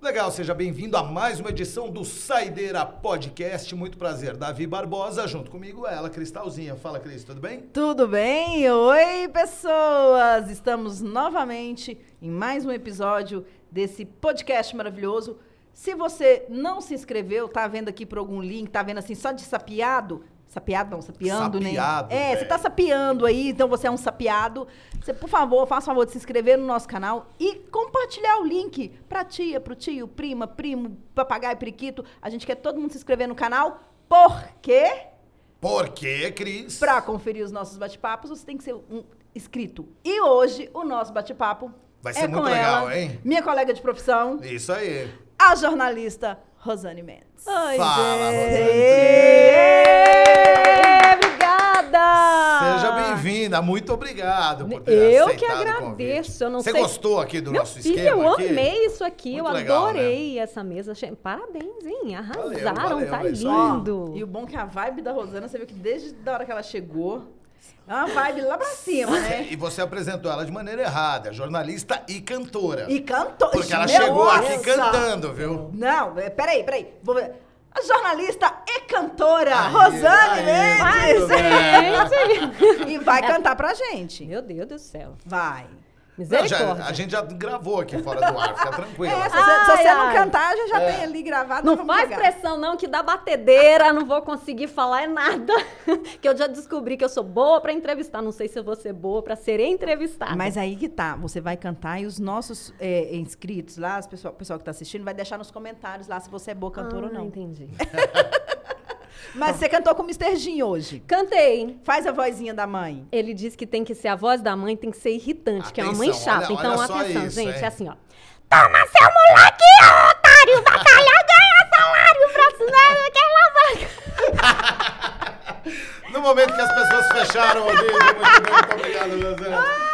Legal, seja bem-vindo a mais uma edição do Saideira Podcast. Muito prazer. Davi Barbosa, junto comigo, ela, Cristalzinha. Fala, Cris, tudo bem? Tudo bem? Oi, pessoas! Estamos novamente em mais um episódio desse podcast maravilhoso. Se você não se inscreveu, tá vendo aqui por algum link, tá vendo assim só de sapiado, Sapiado não, sapiando, Sapiado, né? É, você tá sapiando aí, então você é um sapiado. Você, por favor, faça o favor de se inscrever no nosso canal e compartilhar o link pra tia, pro tio, prima, primo, papagaio, periquito. A gente quer todo mundo se inscrever no canal, porque Por quê, Cris? pra conferir os nossos bate-papos, você tem que ser um inscrito. E hoje, o nosso bate-papo Vai é ser muito com legal, ela, hein? Minha colega de profissão, Isso aí. a jornalista Rosane Mendes. Oi, Fala, gente. Obrigada! Seja bem-vinda. Muito obrigado por ter Eu que agradeço. Eu não Você sei- gostou aqui do Meu nosso filho, esquema? eu aqui? amei isso aqui. Muito eu legal, né? adorei essa mesa. Parabéns, hein? Arrasaram, valeu, tá é lindo. E o bom é que a vibe da Rosana, você viu que desde a hora que ela chegou, é uma vibe lá pra cima, né? E você apresentou ela de maneira errada, jornalista e cantora. E cantou. Porque ela Meu chegou aqui cantando, viu? Não, é, peraí, peraí. Vou ver. A jornalista e cantora Aí, Rosane Mendes. E vai cantar pra gente. Meu Deus do céu. Vai. Não, já- Misericórdia. a gente já gravou aqui fora do ar, fica tranquila. É, se você, se Ai, você não ai. cantar, a gente já É. tem ali gravado. Não faz pegar. pressão, não, que dá batedeira, não vou conseguir falar é nada. que eu já descobri que eu sou boa pra entrevistar. Não sei se eu vou ser boa pra ser entrevistada. Mas aí que tá, você vai cantar e os nossos é, inscritos lá, as pessoal, o pessoal que tá assistindo, vai deixar nos comentários lá se você é boa cantora Ah, ou não. entendi. Mas você cantou com o Mr. Jean hoje. Cantei, hein? Faz a vozinha da mãe. Ele disse que tem que ser a voz da mãe, tem que ser irritante, que é uma mãe Atenção, chata. olha- então, olha atenção, isso, gente, hein? é assim, ó. Toma seu moleque, otário, bacalhau, ganha salário pra aquela vaga. No momento que as pessoas fecharam o vídeo, muito bem, muito obrigado, Rosane.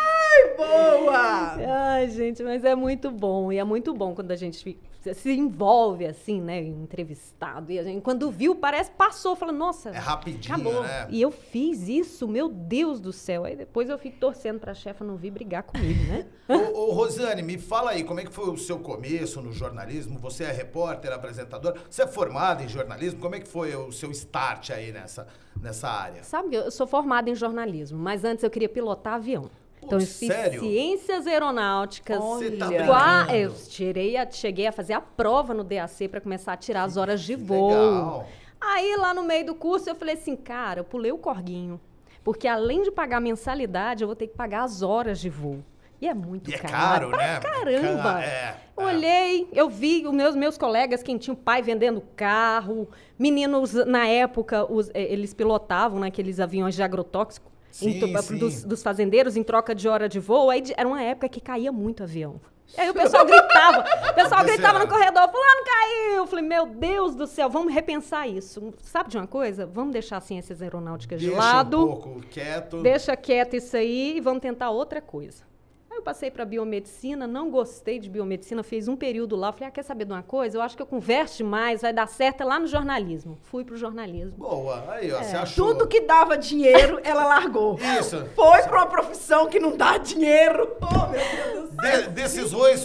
Boa! Ai, gente, mas é muito bom. E é muito bom quando a gente se envolve, assim, né, entrevistado. E a gente, quando viu, parece, passou, fala, nossa, É rapidinho, acabou. né? E eu fiz isso, meu Deus do céu. Aí depois eu fico torcendo pra chefa não vir brigar comigo, né? Ô, ô, Rosane, me fala aí, como é que foi o seu começo no jornalismo? Você é repórter, apresentador? Você é formada em jornalismo? Como é que foi o seu start aí nessa, nessa área? Sabe, eu sou formada em jornalismo, mas antes eu queria pilotar avião. Então eu fiz sério? ciências aeronáuticas. Você tá. Qua- brincando? eu tirei a- cheguei a fazer a prova no DAC para começar a tirar as horas de voo. legal. Aí lá no meio do curso eu falei assim, cara, eu pulei o corguinho. Porque além de pagar mensalidade, eu vou ter que pagar as horas de voo. E é muito E é caro. caro, pra né? Caramba! Ca- é, é. Olhei, eu vi os meus, meus colegas, quem tinha o pai vendendo carro, meninos, na época, os- eh, eles pilotavam naqueles aviões de agrotóxico Sim, to- sim. Dos, dos fazendeiros em troca de hora de voo. Aí de- era uma época que caía muito avião. Aí o pessoal gritava, o pessoal gritava no corredor, fulano caiu. Eu falei, meu Deus do céu, vamos repensar isso. Sabe de uma coisa? Vamos deixar as ciências aeronáuticas de Deixa lado. um pouco quieto. Deixa quieto isso aí e vamos tentar outra coisa. Aí eu passei para biomedicina, não gostei de biomedicina, fiz um período lá. Falei, ah, quer saber de uma coisa? Eu acho que eu converso demais, vai dar certo é lá no jornalismo. Fui pro jornalismo. Boa, aí É. ó, você achou. Tudo que dava dinheiro, ela largou. Isso. Foi pra uma profissão que não dá dinheiro. Oh, meu Deus do céu. De- decisões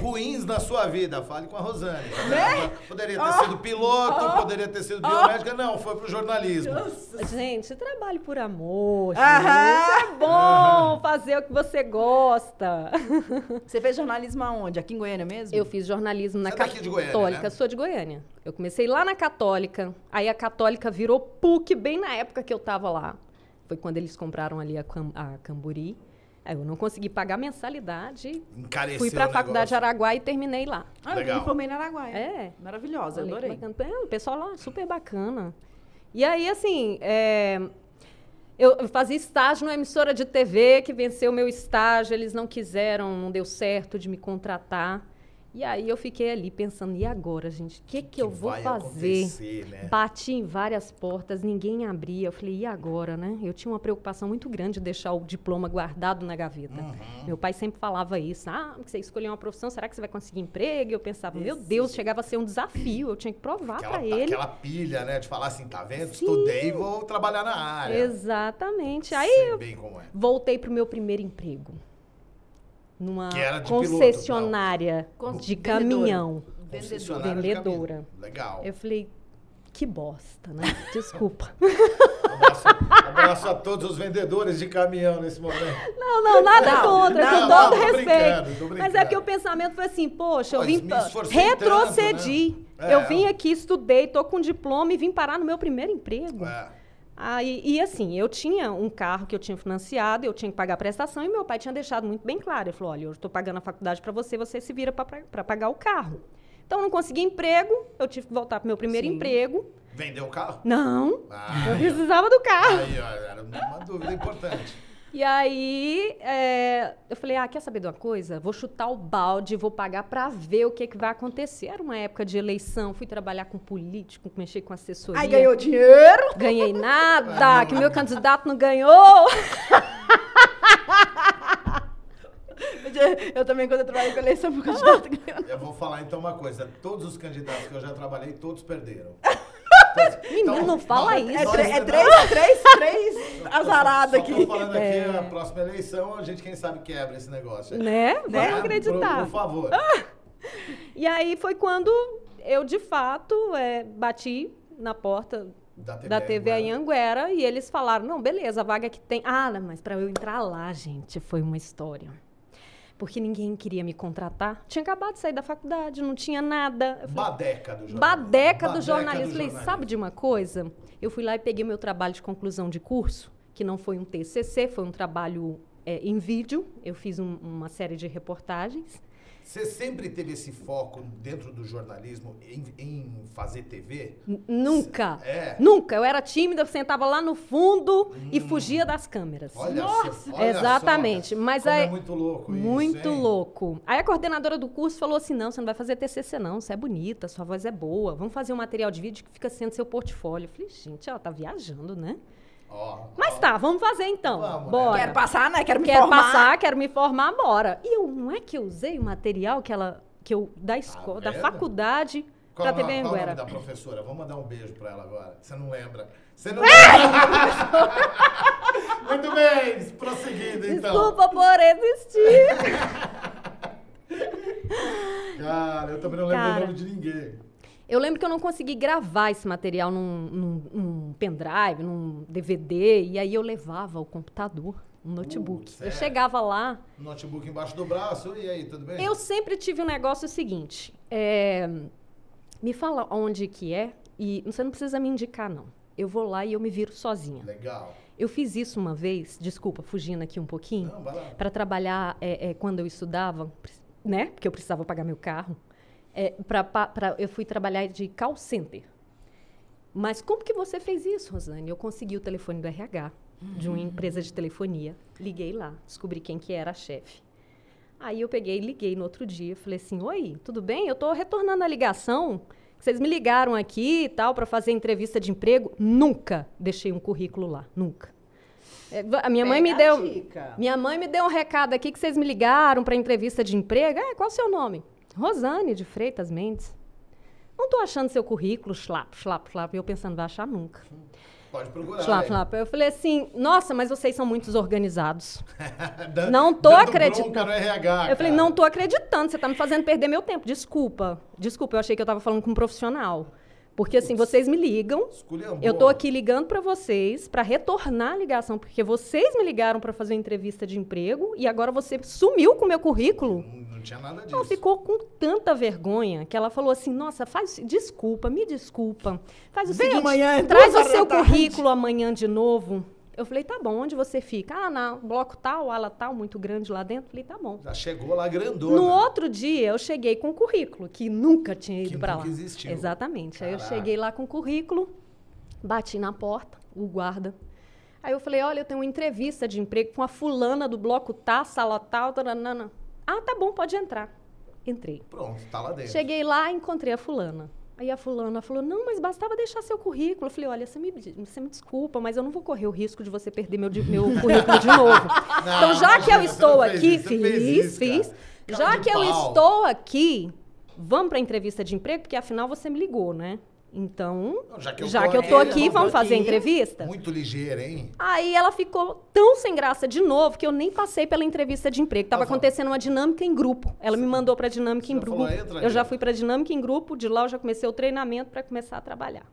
ruins na sua vida, fale com a Rosane. Né? Poderia ter Ó, sido piloto, ó, poderia ter sido biomédica, não, foi pro jornalismo. Gente, trabalhe por amor. Aham. É bom fazer o que você gosta. Você fez jornalismo aonde? Aqui em Goiânia mesmo? Eu fiz jornalismo na Você é de Goiânia, Católica. né? Sou de Goiânia. Eu comecei lá na Católica. Aí a Católica virou PUC bem na época que eu tava lá. Foi quando eles compraram ali a, Cam- a Camburi. Aí eu não consegui pagar mensalidade. Encareceu Fui para a Faculdade de. Araguá e terminei lá. Ah, eu Legal. me formei na Araguaia. É. Maravilhosa, eu Olha adorei. É, o pessoal lá super bacana. E aí, assim, é, eu fazia estágio numa emissora de TV que venceu meu estágio, eles não quiseram, não deu certo de me contratar. E aí eu fiquei ali pensando, e agora, gente? O que, que, eu vou fazer? né? Bati em várias portas, ninguém abria. Eu falei, e agora, né? Eu tinha uma preocupação muito grande de deixar o diploma guardado na gaveta. Uhum. Meu pai sempre falava isso. Ah, você escolheu uma profissão, será que você vai conseguir emprego? Eu pensava, meu Deus, chegava a ser um desafio. Eu tinha que provar para ele. aquela pilha, né? De falar assim, tá vendo? Estudei e vou trabalhar na área. Exatamente. Aí Sei eu bem como é. voltei pro meu primeiro emprego. Numa Que era de piloto, concessionária não. de Vendedora. caminhão. Concessionária de Vendedora. Legal. Eu falei, que bosta, né? Desculpa. Abraço, abraço a todos os vendedores de caminhão nesse momento. Não, não, nada Não, contra, não, com não, todo tô respeito. brincando, tô Mas brincando. é que o pensamento foi assim, poxa, eu Mas vim. retrocedi. tanto, né? Eu É. vim aqui, estudei, tô com diploma e vim parar no meu primeiro emprego. É. Aí, e assim, eu tinha um carro que eu tinha financiado, eu tinha que pagar a prestação e meu pai tinha deixado muito bem claro. Ele falou: olha, eu estou pagando a faculdade para você, você se vira para pagar o carro. Então, eu não consegui emprego, eu tive que voltar para meu primeiro Sim. emprego. Vendeu o carro? Não, Ah, eu precisava do carro. aí, ó, era uma dúvida importante. E aí, é, eu falei, ah, quer saber de uma coisa? Vou chutar o balde, vou pagar para ver o que, que vai acontecer. Era uma época de eleição, fui trabalhar com político, mexer com assessoria. Aí ganhou dinheiro. Ganhei nada, que meu candidato não ganhou. Eu também, quando eu trabalhei com eleição, fui candidato ganhou. Eu vou falar então uma coisa. Todos os candidatos que eu já trabalhei, todos perderam. Menino, não fala nós- isso. É, é três, três, três azaradas Só aqui. tô falando aqui, a próxima eleição, a gente, quem sabe, quebra esse negócio. Né? Né? Vamos acreditar. Por, por favor. E aí foi quando eu, de fato, é, bati na porta Da TV, da TV Anguera. Anhanguera e eles falaram: não, beleza, a vaga que tem. Ah, mas para eu entrar lá, gente, foi uma história. Porque ninguém queria me contratar. Tinha acabado de sair da faculdade, não tinha nada. Falei, Badeca do jornalismo. Badeca do jornalismo. jornalismo. Falei, sabe de uma coisa? Eu fui lá e peguei meu trabalho de conclusão de curso, que não foi um TCC, foi um trabalho é, em vídeo. Eu fiz um- uma série de reportagens. Você sempre teve esse foco dentro do jornalismo em, em fazer TV? Nunca. É. Nunca. Eu era tímida, eu sentava lá no fundo e fugia das câmeras. Olha Nossa! só, olha Exatamente, só, mas aí- é muito louco isso, Muito hein? louco. Aí a coordenadora do curso falou assim: não, você não vai fazer TCC, não. Você é bonita, sua voz é boa. Vamos fazer um material de vídeo que fica sendo seu portfólio. Eu falei, gente, ela tá viajando, né? Mas tá, vamos fazer então. Vamos, né? Bora. Quero passar, né? Quero me Quero formar. passar, quero me formar, bora. E eu, não é que eu usei o material que ela, que eu, da escola, da faculdade, Qual, pra o TV nome- qual é o nome Anguera. da professora? Vamos mandar um beijo pra ela agora. Você não lembra? Você não lembra? Muito bem, prosseguindo então. Desculpa por existir. Cara, eu também não lembro Cara. o nome de ninguém. Eu lembro que eu não consegui gravar esse material num, num- num pendrive, num DVD, e aí eu levava o computador, um notebook. Putz, eu é. chegava lá. Notebook embaixo do braço, e aí, tudo bem? Eu sempre tive um negócio seguinte: é, me fala onde que é, e você não precisa me indicar, não. Eu vou lá e eu me viro sozinha. Legal. Eu fiz isso uma vez, desculpa, fugindo aqui um pouquinho, para trabalhar é, é, quando eu estudava, né? Porque eu precisava pagar meu carro. É, pra, pra- eu fui trabalhar de call center. Mas como que você fez isso, Rosane? Eu consegui o telefone do RH de uma empresa de telefonia. Liguei lá, descobri quem que era a chefe. Aí eu peguei, liguei no outro dia, falei assim: "Oi, tudo bem? Eu estou retornando a ligação. Vocês me ligaram aqui e tal para fazer entrevista de emprego? Nunca deixei um currículo lá, nunca. É, a minha mãe me deu dica. minha mãe me deu um recado aqui que vocês me ligaram para entrevista de emprego. É, qual o seu nome? Rosane de Freitas Mendes. Não tô achando seu currículo, slap, slap, slap. E eu pensando, vai achar nunca. Pode procurar. Slap, aí. slap. Eu falei assim, nossa, mas vocês são muito desorganizados. Dan- Não tô acreditando. RH, Eu falei, não tô acreditando, você tá me fazendo perder meu tempo. Desculpa. Desculpa, eu achei que eu tava falando com um profissional. Porque assim, vocês me ligam, Esculhambou. eu tô aqui ligando para vocês para retornar a ligação, porque vocês me ligaram para fazer uma entrevista de emprego e agora você sumiu com o meu currículo. Não, não tinha nada disso. Ela ficou com tanta vergonha que ela falou assim: Nossa, faz desculpa, me desculpa. Faz o Vem seguinte, amanhã, traz duas o seu da tarde." currículo amanhã de novo. Eu falei, tá bom, onde você fica? Ah, na bloco tal, ala tal, muito grande lá dentro. Falei, tá bom. Já chegou lá grandona. No outro dia, eu cheguei com o currículo, que nunca tinha Que ido para lá. nunca existiu. Exatamente. Aí eu Caraca. cheguei lá com o currículo, bati na porta, o guarda. Aí eu falei, olha, eu tenho uma entrevista de emprego com a fulana do bloco tal, sala tal, taranana. Ah, tá bom, pode entrar. Entrei. Pronto, tá lá dentro. Cheguei lá e encontrei a fulana. Aí a fulana falou, não, mas bastava deixar seu currículo. Eu falei, olha, você me, você me desculpa, mas eu não vou correr o risco de você perder meu, meu currículo de novo. então, já que eu estou não aqui, isso, fiz, isso, fiz. cara. Já que eu pau. estou aqui, vamos para a entrevista de emprego, porque afinal você me ligou, né? Então, já que eu já tô que eu aqui, tô aqui, vamos fazer a entrevista? Muito ligeira, hein? Aí ela ficou tão sem graça de novo que eu nem passei pela entrevista de emprego. Tava Tá acontecendo uma dinâmica em grupo. Ela me mandou para dinâmica em Você grupo. falou, "Entra, eu já Angela." fui para dinâmica em grupo, de lá eu já comecei o treinamento para começar a trabalhar.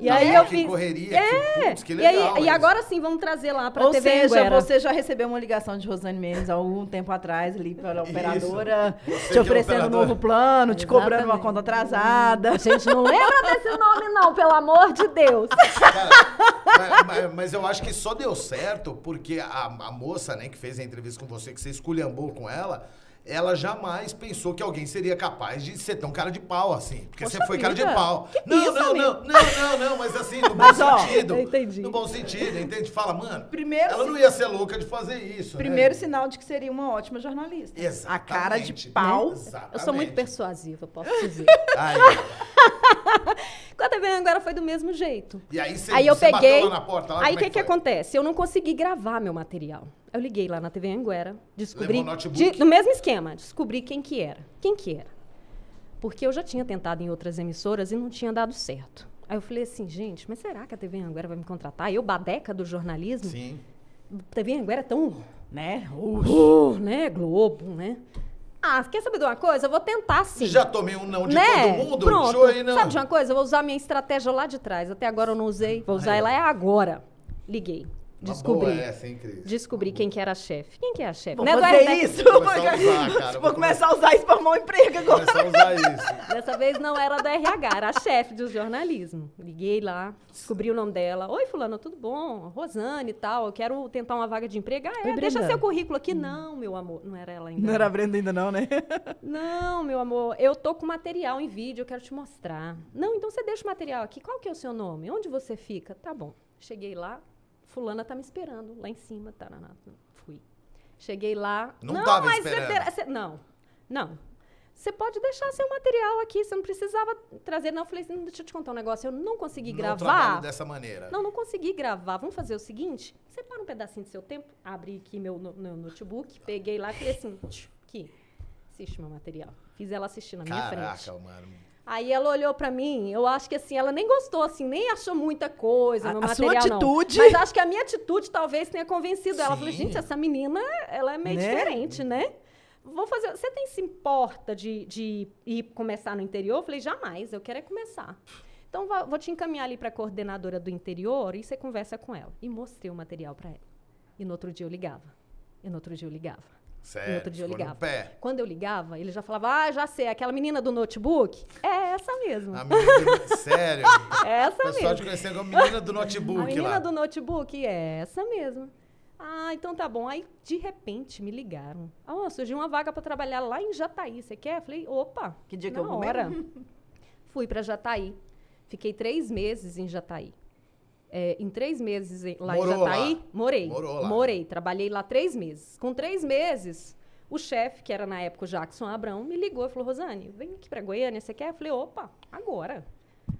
E Não, aí que eu fiz correria, que, putz, que e, legal. aí, e agora sim, vamos trazer lá para Ou TV seja, Anguera. você já recebeu uma ligação de Rosane Mendes há algum tempo atrás ali pela operadora, Você te que é oferecendo um novo plano, te cobrando uma conta atrasada. A gente não lembra desse nome não, pelo amor de Deus. Cara, mas, mas- mas eu acho que só deu certo porque a, a moça, né, que fez a entrevista com você, que você esculhambou com ela, ela jamais pensou que alguém seria capaz de ser tão cara de pau assim. Porque Poxa você foi cara de vida, pau. que Não, isso, não, amigo? não, não, não, não, mas assim, no bom Mas, ó, sentido. eu entendi. No bom sentido, entende? Fala, mano, Primeiro ela não ia ser louca de fazer isso. Primeiro né? sinal de que seria uma ótima jornalista. A cara de Exatamente. pau. Exatamente. Eu sou muito persuasiva, posso dizer. Aí, Com a TV Anguera foi do mesmo jeito. e aí você, aí eu você peguei. porta. Aí o é que, que foi? acontece? Eu não consegui gravar meu material. Eu liguei lá na TV Anguera, descobri. De- no mesmo esquema, descobri quem que era. Quem que era? Porque eu já tinha tentado em outras emissoras e não tinha dado certo. Aí eu falei assim, gente, mas será que a TV Anguera vai me contratar? Eu, badeca do jornalismo? Sim. TV Anguera é tão. Né? Uh, né? Globo, né? Ah, quer saber de uma coisa? Eu vou tentar sim. Já tomei um não de né? todo mundo. Pronto. Show aí, não. Sabe de uma coisa? Eu vou usar minha estratégia lá de trás. Até agora eu não usei. Vou usar ó. ela é agora. Liguei. Uma Descobri. boa essa, hein, Cris? Descobri quem que era a chefe. Quem que é a chefe? Vou Não é fazer RD? isso. Vou começar a usar, cara. Vou começar a usar isso pra arrumar um emprego agora. Começar a usar isso. Dessa vez não era da RH, era a chefe do jornalismo. Liguei lá, descobri o nome dela. Oi, fulano, tudo bom? Rosane e tal, eu quero tentar uma vaga de emprego. Ah, é, Oi, deixa seu currículo aqui. Não, meu amor. Não era ela ainda. Não era a Brenda ainda não, né? Não, meu amor, eu tô com material em vídeo, eu quero te mostrar. Não, então você deixa o material aqui. Qual que é o seu nome? Onde você fica? Tá bom. Cheguei lá, fulana tá me esperando lá em cima. Taraná. Fui. Cheguei lá. Não tava mas esperando. Você você- não, não. Você pode deixar seu material aqui, você não precisava trazer. Não, eu falei assim, deixa eu te contar um negócio, eu não consegui Não gravar. dessa maneira. Não, não consegui gravar. Vamos fazer o seguinte: separa um pedacinho do seu tempo, abri aqui meu, no- meu notebook, peguei lá e falei assim: "Tch, aqui, assiste meu material. Fiz ela assistir na minha frente. Caraca, mano. Aí ela olhou pra mim, eu acho que assim, ela nem gostou, assim, nem achou muita coisa A- no a sua material, não. atitude- Mas acho que a minha atitude talvez tenha convencido ela. Eu Falei, Sim. gente, essa menina, ela é meio Né? diferente, né? Vou fazer. Você tem se importa de, de ir começar no interior? Eu falei, jamais, eu quero é começar. Então, vou, vou te encaminhar ali pra coordenadora do interior e você conversa com ela. E mostrei o material pra ela. E no outro dia eu ligava. E no outro dia eu ligava. Sério. E outro dia eu no ligava. pé. Quando eu ligava, ele já falava, ah, já sei, aquela menina do notebook? É essa mesmo. A menina do- Sério. É essa O pessoal mesmo. te conhecendo como menina do notebook A menina lá. do notebook é essa mesmo. Ah, então tá bom. Aí, de repente, me ligaram. Ah, surgiu uma vaga para trabalhar lá em Jataí. Você quer? Falei, opa. Que dia que eu vou hora. Fui para Jataí. Fiquei três meses em Jataí. É, em três meses lá Morou em Jataí, lá? morei. Morou lá. Morei. Trabalhei lá três meses. Com três meses, o chefe, que era na época o Jackson Abrão, me ligou e falou: Rosane, vem aqui para Goiânia, você quer? Eu falei: opa, agora.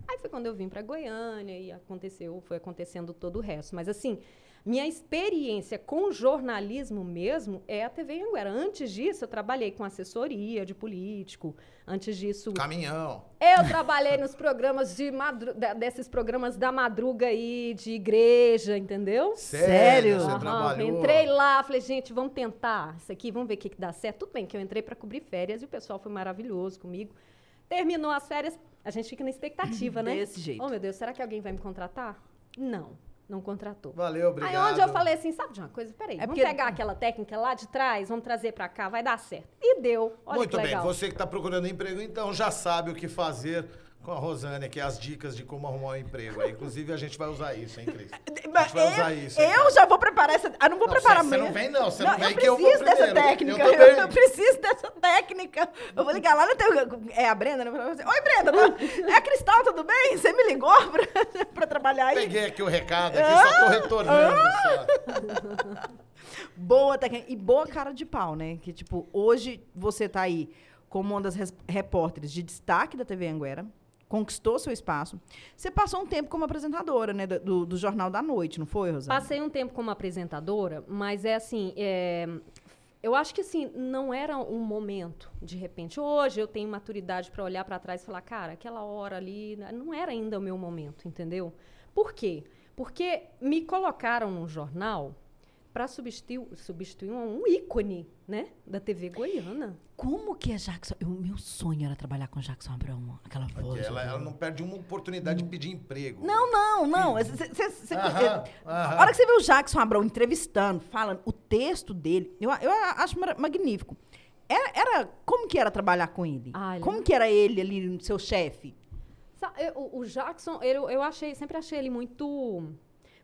Aí foi quando eu vim para Goiânia e aconteceu, foi acontecendo todo o resto. Mas assim, minha experiência com jornalismo mesmo é a TV Anguera. Antes disso, eu trabalhei com assessoria de político. Antes disso, Caminhão. eu trabalhei nos programas de madru desses programas da madruga aí de igreja, entendeu? Sério? Você Aham, trabalhou? Entrei lá, falei, gente, vamos tentar isso aqui, vamos ver o que, que dá certo. Tudo bem que eu entrei para cobrir férias e o pessoal foi maravilhoso comigo. Terminou as férias, a gente fica na expectativa, né? Desse jeito. Oh, meu Deus, será que alguém vai me contratar? Não, não contratou. Valeu, obrigado. Aí onde eu falei assim, sabe de uma coisa? Peraí, É vamos porque- pegar aquela técnica lá de trás, vamos trazer pra cá, vai dar certo. E deu. Olha Muito que bem, você que está procurando emprego, então já sabe o que fazer com a Rosane, que é as dicas de como arrumar um emprego. Aí, inclusive, a gente vai usar isso, hein, Cris? A gente vai usar isso. hein, Eu já vou preparar essa. Ah, não vou Não, preparar você- você não vem, não. Você não vem eu que eu vou preciso dessa técnica. Eu também. Eu, preciso dessa técnica. Eu vou ligar lá no teu. É a Brenda, né? Eu falar assim, Oi, Brenda. tá- É Cristal, tudo bem? Você me ligou pra, pra trabalhar aí? Peguei aqui o recado, aqui só tô retornando. Ah! só. Boa técnica. E boa cara de pau, né? Que, tipo, hoje você tá aí como uma das res- repórteres de destaque da TV Anguera. Conquistou seu espaço. Você passou um tempo como apresentadora, né? Do, do Jornal da Noite, não foi, Rosana? Passei um tempo como apresentadora, mas é assim, é, eu acho que assim, não era um momento, de repente. Hoje eu tenho maturidade para olhar para trás e falar, cara, aquela hora ali né, não era ainda o meu momento, entendeu? Por quê? Porque me colocaram num jornal para substituir, substituir um, um ícone, né, da TV goiana. Como que é Jackson? O meu sonho era trabalhar com Jackson Abrão, aquela voz. Ela, ela não perde uma oportunidade de pedir emprego. Não, não, não. Cê, cê, cê, Aham, aham. A hora que você vê o Jackson Abrão entrevistando, falando, o texto dele, eu, eu acho magnífico. Era, era- como que era trabalhar com ele? Ah, ele- Como que era ele ali, seu chefe? O Jackson, eu, eu achei, sempre achei ele muito,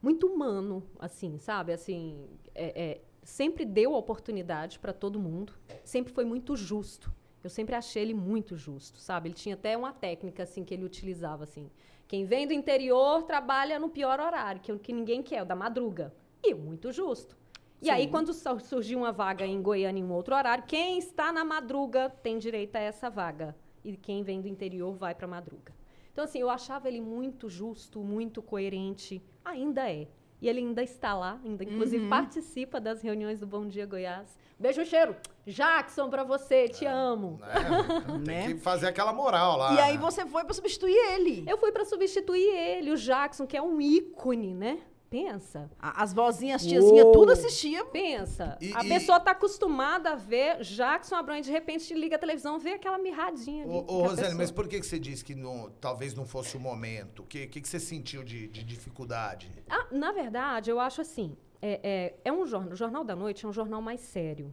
muito humano, assim, sabe? Assim, é- é, sempre deu oportunidade para todo mundo, sempre foi muito justo. Eu sempre achei ele muito justo, sabe? Ele tinha até uma técnica assim que ele utilizava assim. Quem vem do interior trabalha no pior horário, que, é que ninguém quer, o da madruga. E muito justo. E aí, quando su- surgiu uma vaga em Goiânia em um outro horário, quem está na madruga tem direito a essa vaga. E quem vem do interior vai para madruga. Então, assim, eu achava ele muito justo, muito coerente. Ainda é. E ele ainda está lá, ainda inclusive participa das reuniões do Bom Dia Goiás. Beijo e cheiro. Jackson, pra você, te amo. Né? Né? Tem que fazer aquela moral lá. e aí né? você foi pra substituir ele. Eu fui para substituir ele, o Jackson, que é um ícone, né? Pensa. A- As vozinhas, as tiazinhas, tudo assistia. Pensa. E- a e- pessoa tá acostumada a ver Jackson Abrão e de repente liga a televisão vê aquela mirradinha ali. Ô, ô a Rosane, pessoa- mas por que, que você disse que não- talvez não fosse o momento? O que, que, que você sentiu de, de dificuldade? Ah, na verdade, eu acho assim, é, é, é um jornal, o Jornal da Noite é um jornal mais sério.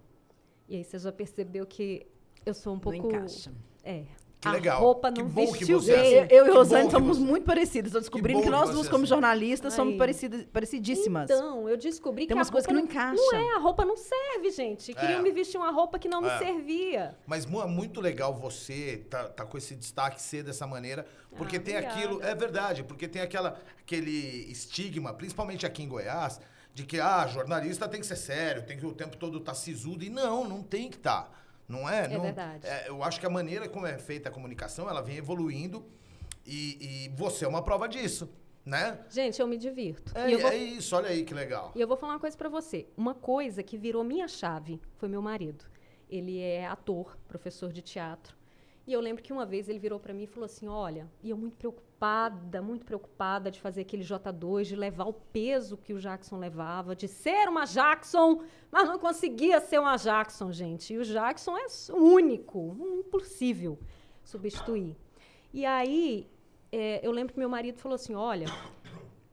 E aí você já percebeu que eu sou um Não pouco... encaixa. É. Que a legal. roupa Que não bom que vestiu você é bem. assim. Eu, eu e Que Rosane bom que somos você- muito parecidas. Estou descobrindo bom que que nós duas, é como assim. jornalistas, somos parecidas, parecidíssimas. Então, eu descobri Tem que umas a coisas roupa que não Não encaixa. é, a roupa não serve, gente. Queriam É. me vestir uma roupa que não me É. servia. Mas é muito legal você tá, tá com esse destaque ser dessa maneira, porque Ah, tem obrigada. aquilo, é verdade, porque tem aquela, aquele estigma, principalmente aqui em Goiás, de que ah, jornalista tem que ser sério, tem que o tempo todo estar sisudo, e não, não tem que estar. Não é? É Não- verdade. é, eu acho que a maneira como é feita a comunicação, ela vem evoluindo e, e você é uma prova disso, né? Gente, eu me divirto. É, e eu vou é isso, olha aí que legal. E eu vou falar uma coisa pra você. Uma coisa que virou minha chave foi meu marido. Ele é ator, professor de teatro. E eu lembro que uma vez ele virou pra mim e falou assim: Olha, e eu muito preocupada, muito preocupada de fazer aquele J2, de levar o peso que o Jackson levava, de ser uma Jackson, mas não conseguia ser uma Jackson, gente. E o Jackson é único, impossível substituir. E aí, é, eu lembro que meu marido falou assim: Olha,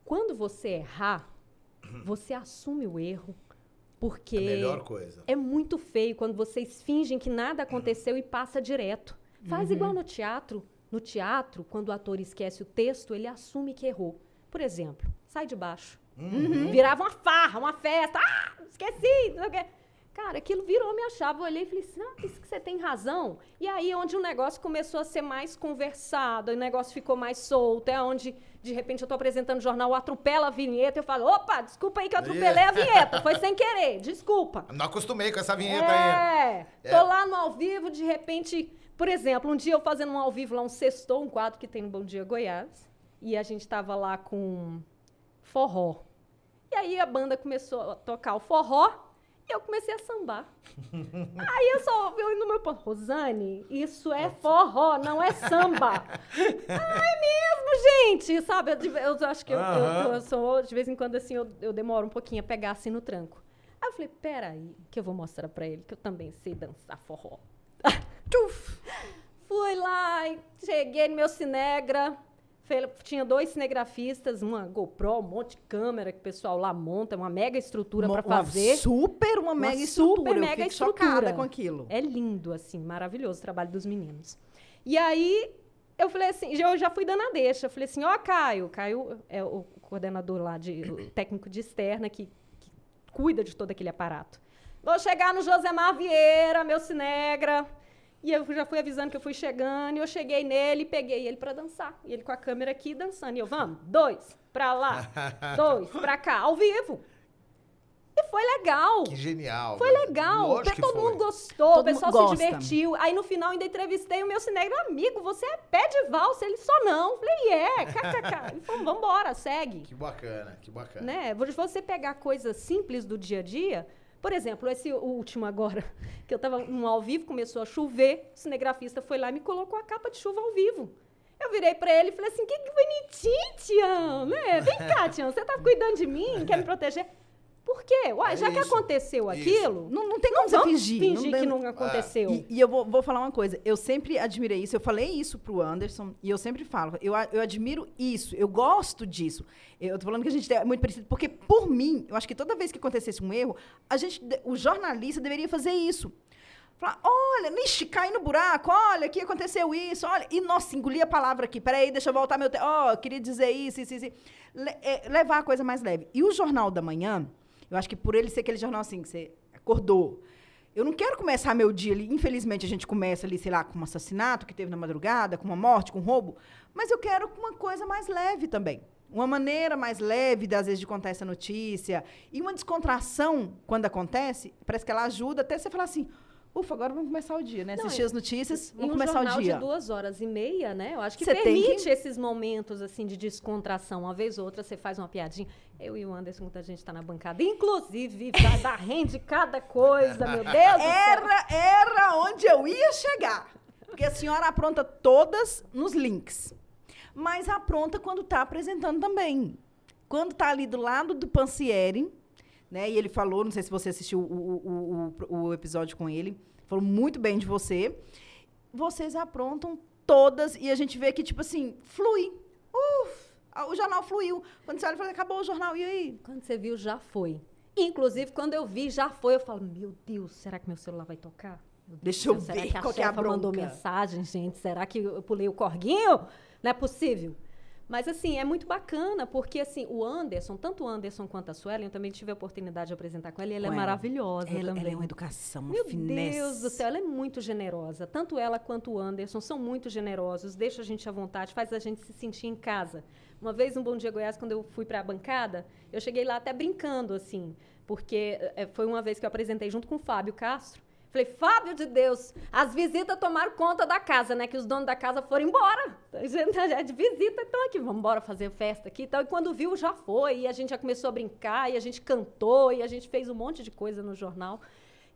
quando você errar, você assume o erro, porque É a melhor coisa. é muito feio quando vocês fingem que nada aconteceu e passa direto. Faz igual no teatro. No teatro, quando o ator esquece o texto, ele assume que errou. Por exemplo, sai de baixo. Virava uma farra, uma festa. Ah, esqueci! não sei o quê. Cara, aquilo virou minha chave. Eu olhei e falei assim, ah, isso que você tem razão. E aí, onde o negócio começou a ser mais conversado, o negócio ficou mais solto, é onde, de repente, eu tô apresentando o jornal, atropela a vinheta, eu falo, opa, desculpa aí que eu atropelei a vinheta, foi sem querer, desculpa. Não acostumei com essa vinheta aí. É, tô lá no ao vivo, de repente, por exemplo, um dia eu fazendo um ao vivo lá, um sextou, um quadro que tem no Bom Dia Goiás, e a gente tava lá com forró. E aí a banda começou a tocar o forró, e eu comecei a sambar. aí eu só ouvi no meu ponto, Rosane, isso é forró, não é samba. Ai, mesmo, gente, sabe? Eu, eu acho que eu, eu- eu sou, de vez em quando, assim, eu, eu demoro um pouquinho a pegar assim no tranco. Aí eu falei, peraí, que eu vou mostrar pra ele que eu também sei dançar forró. Tchuf! Fui lá, cheguei no meu Cinegra. Tinha dois cinegrafistas, uma GoPro, um monte de câmera que o pessoal lá monta, uma mega estrutura pra fazer. Uma super, uma, Uma mega super estrutura. Eu mega estrutura. com aquilo. É lindo, assim, maravilhoso o trabalho dos meninos. E aí, eu falei assim, eu já fui dando a deixa. Eu falei assim, ó, Caio, Caio é o coordenador lá, de, o técnico de externa, que, que cuida de todo aquele aparato. Vou chegar no Josemar Vieira, meu cinegra. E eu já fui avisando que eu fui chegando, e eu cheguei nele e peguei ele pra dançar. E ele com a câmera aqui dançando. E eu, vamos, dois, pra lá, dois, pra cá, ao vivo. E foi legal. Que genial. Foi legal. Lógico que todo foi. mundo gostou, Todo o pessoal mundo se divertiu. Aí no final ainda entrevistei o meu cinegra amigo. Você é pé de valsa, ele só não. Falei, é, kkk. Ele falou, vambora, segue. Que bacana, que bacana. Né? Você pegar coisas simples do dia a dia, Por exemplo, esse último agora, que eu estava no ao vivo, começou a chover, o cinegrafista foi lá e me colocou a capa de chuva ao vivo. Eu virei para ele e falei assim: que, bonitinho, Tião, né? Vem cá, Tião, você tá cuidando de mim, quer me proteger? Por quê? Uai, É já que isso, aconteceu isso. aquilo, Não, não tem como você vamos fingir. fingir tem- que não aconteceu. E, e eu vou, vou falar uma coisa. Eu sempre admirei isso. Eu falei isso pro Anderson e eu sempre falo. Eu, eu admiro isso. Eu gosto disso. Eu tô falando que a gente é muito parecido. Porque, por mim, eu acho que toda vez que acontecesse um erro, a gente, o jornalista deveria fazer isso. Falar, olha, ixi, cai no buraco, olha, aqui aconteceu isso, olha. E, nossa, engoli a palavra aqui. Peraí, deixa eu voltar meu... Te... Ó, eu queria dizer isso, isso, isso. Le- é, levar a coisa mais leve. E o Jornal da Manhã, eu acho que por ele ser aquele jornal assim, que você acordou, eu não quero começar meu dia ali. Infelizmente, a gente começa ali, sei lá, com um assassinato que teve na madrugada, com uma morte, com um roubo. Mas eu quero uma coisa mais leve também. Uma maneira mais leve, às vezes, de contar essa notícia. E uma descontração, quando acontece, parece que ela ajuda até você falar assim: ufa, agora vamos começar o dia, né? Não, Assistir as notícias, vamos um começar o dia. de duas horas e meia, né? Eu acho que Você permite que- esses momentos assim de descontração. Uma vez ou outra você faz uma piadinha. Eu e o Anderson, muita gente está na bancada. Inclusive, vai dar rende cada coisa, meu Deus do céu. Era, era onde eu ia chegar. Porque a senhora apronta todas nos links. Mas apronta quando está apresentando também. Quando está ali do lado do Pansieri, né? E ele falou, não sei se você assistiu o, o, o, o episódio com ele, falou muito bem de você. Vocês aprontam todas e a gente vê que, tipo assim, flui. Uf, o jornal fluiu. Quando você olha fala, acabou o jornal, e aí? Quando você viu, já foi. Inclusive, quando eu vi, já foi. Eu falo, meu Deus, será que meu celular vai tocar? Deus Deixa eu será ver que a qual que é a mandou mensagem, gente? Será que eu pulei o corguinho? Não é possível. Mas, assim, é muito bacana, porque, assim, o Anderson, tanto o Anderson quanto a Suelen, eu também tive a oportunidade de apresentar com ela, e ela Com é ela. maravilhosa Ela, também. ela é uma educação, uma Meu finesse. Deus do céu, ela é muito generosa. Tanto ela quanto o Anderson são muito generosos, deixa a gente à vontade, faz a gente se sentir em casa. Uma vez, um Bom Dia Goiás, quando eu fui para a bancada, eu cheguei lá até brincando, assim, porque eh, foi uma vez que eu apresentei junto com o Fábio Castro. Falei, Fábio de Deus, as visitas tomaram conta da casa, né? Que os donos da casa foram embora. A gente já é de visita, então aqui, vamos embora fazer festa aqui e tal. E quando viu, já foi. E a gente já começou a brincar, e a gente cantou, e a gente fez um monte de coisa no jornal.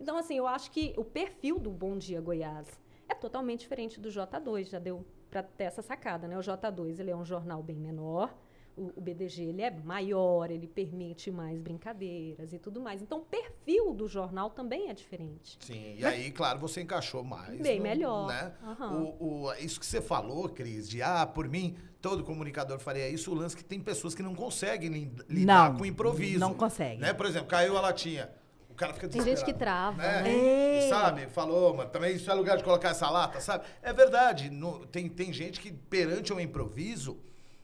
Então, assim, eu acho que o perfil do Bom Dia Goiás é totalmente diferente do J2. Já deu para ter essa sacada, né? O J2 ele é um jornal bem menor. O, o BDG ele é maior, ele permite mais brincadeiras e tudo mais. Então, o perfil do jornal também é diferente. Sim, e aí, claro, você encaixou mais. Bem no- melhor. Né? Aham. O, o- isso que você falou, Cris, de ah, por mim, todo comunicador faria isso, o lance que tem pessoas que não conseguem li- lidar Não, com improviso. não consegue. Né? Por exemplo, caiu a latinha. O cara fica Tem gente que trava, né? né? É. E Sabe? Falou, mas também isso é lugar de colocar essa lata, sabe? É verdade. no- tem, tem gente que, perante um improviso,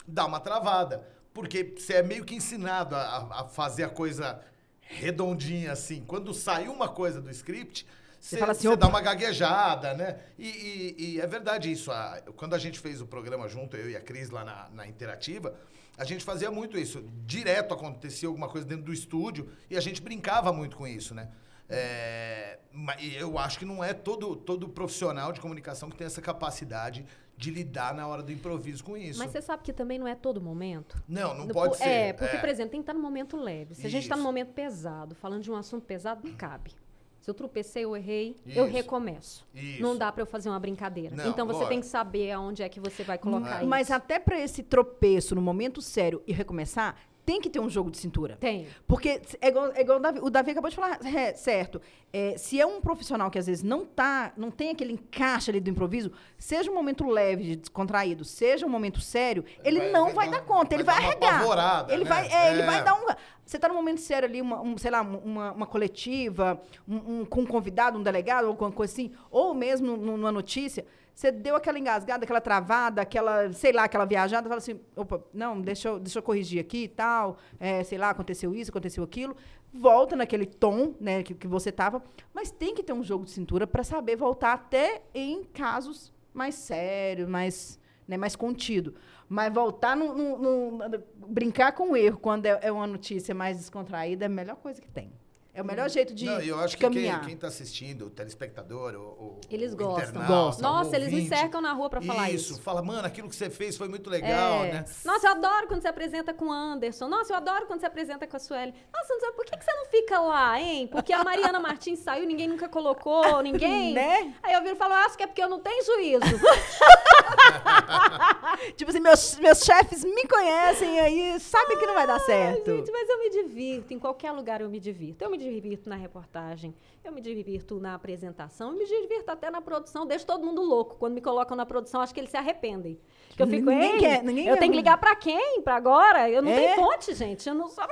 dá uma travada. Porque você é meio que ensinado a, a- fazer a coisa redondinha assim. Quando sai uma coisa do script, você, assim, você dá uma gaguejada, né? E, e- e é verdade isso. a- quando a gente fez o programa junto, eu e a Cris lá na, na Interativa, a gente fazia muito isso. Direto acontecia alguma coisa dentro do estúdio e a gente brincava muito com isso, né? É, ma- e eu acho que não é todo, todo profissional de comunicação que tem essa capacidade de lidar na hora do improviso com isso. Mas você sabe que também não é todo momento. Não, não No- pode ser. É, porque, por exemplo, tem que estar no momento leve. Se a gente está Isso. no momento pesado, falando de um assunto pesado, não cabe. Se eu tropecei, eu errei, eu Isso. recomeço. Isso. Não dá para eu fazer uma brincadeira. Não, então você lógico. tem que saber aonde é que você vai colocar isso. Mas até para esse tropeço no momento sério e recomeçar, tem que ter um jogo de cintura. Tem. Porque é igual, é igual o, Davi, o Davi acabou de falar, é, certo. É, se é um profissional que às vezes não tá, não tem aquele encaixe ali do improviso, seja um momento leve, descontraído, seja um momento sério, ele vai- não vai vai, dar- dar conta, ele vai vai dar uma arregar. ele né? vai, é, ele É. vai dar um. Você tá num momento sério ali, uma, um, sei lá, uma, uma coletiva, um, um- com um convidado, um delegado, ou alguma coisa assim, ou mesmo num- numa notícia, você deu aquela engasgada, aquela travada, aquela, sei lá, aquela viajada, fala assim, opa, não, deixa eu, deixa eu corrigir aqui e tal, é, sei lá, aconteceu isso, aconteceu aquilo, volta naquele tom, né, que, que você tava, mas tem que ter um jogo de cintura para saber voltar até em casos mais sérios, mais, né, mais contido. Mas voltar no, no- no- brincar com o erro quando é, é uma notícia mais descontraída é a melhor coisa que tem. É o melhor jeito de, Não, eu acho que quem, caminhar. quem tá assistindo, o telespectador, o, o Eles o gostam. internauta, Gostam. Nossa, eles me cercam na rua pra falar isso. fala, mano, aquilo que você fez foi muito legal, É. né? Nossa, eu adoro quando você apresenta com o Anderson. Nossa, eu adoro quando você apresenta com a Sueli. Nossa, não sei, por que, que você não fica lá, hein? Porque a Mariana Martins saiu, ninguém nunca colocou, ninguém. Né? Aí eu viro e falo, acho que é porque eu não tenho juízo. Tipo assim, meus, meus chefes me conhecem aí, sabem que não vai dar certo. Gente, mas eu me divirto. Em qualquer lugar eu me divirto. Eu me divirto na reportagem, eu me divirto na apresentação, eu me divirto até na produção. Deixo todo mundo louco. Quando me colocam na produção, acho que eles se arrependem. Que eu fico, Ninguém "Ei, quer- ninguém eu quer- tenho que ligar pra quem? Pra agora? Eu não É? tenho fonte, gente. Eu não sou.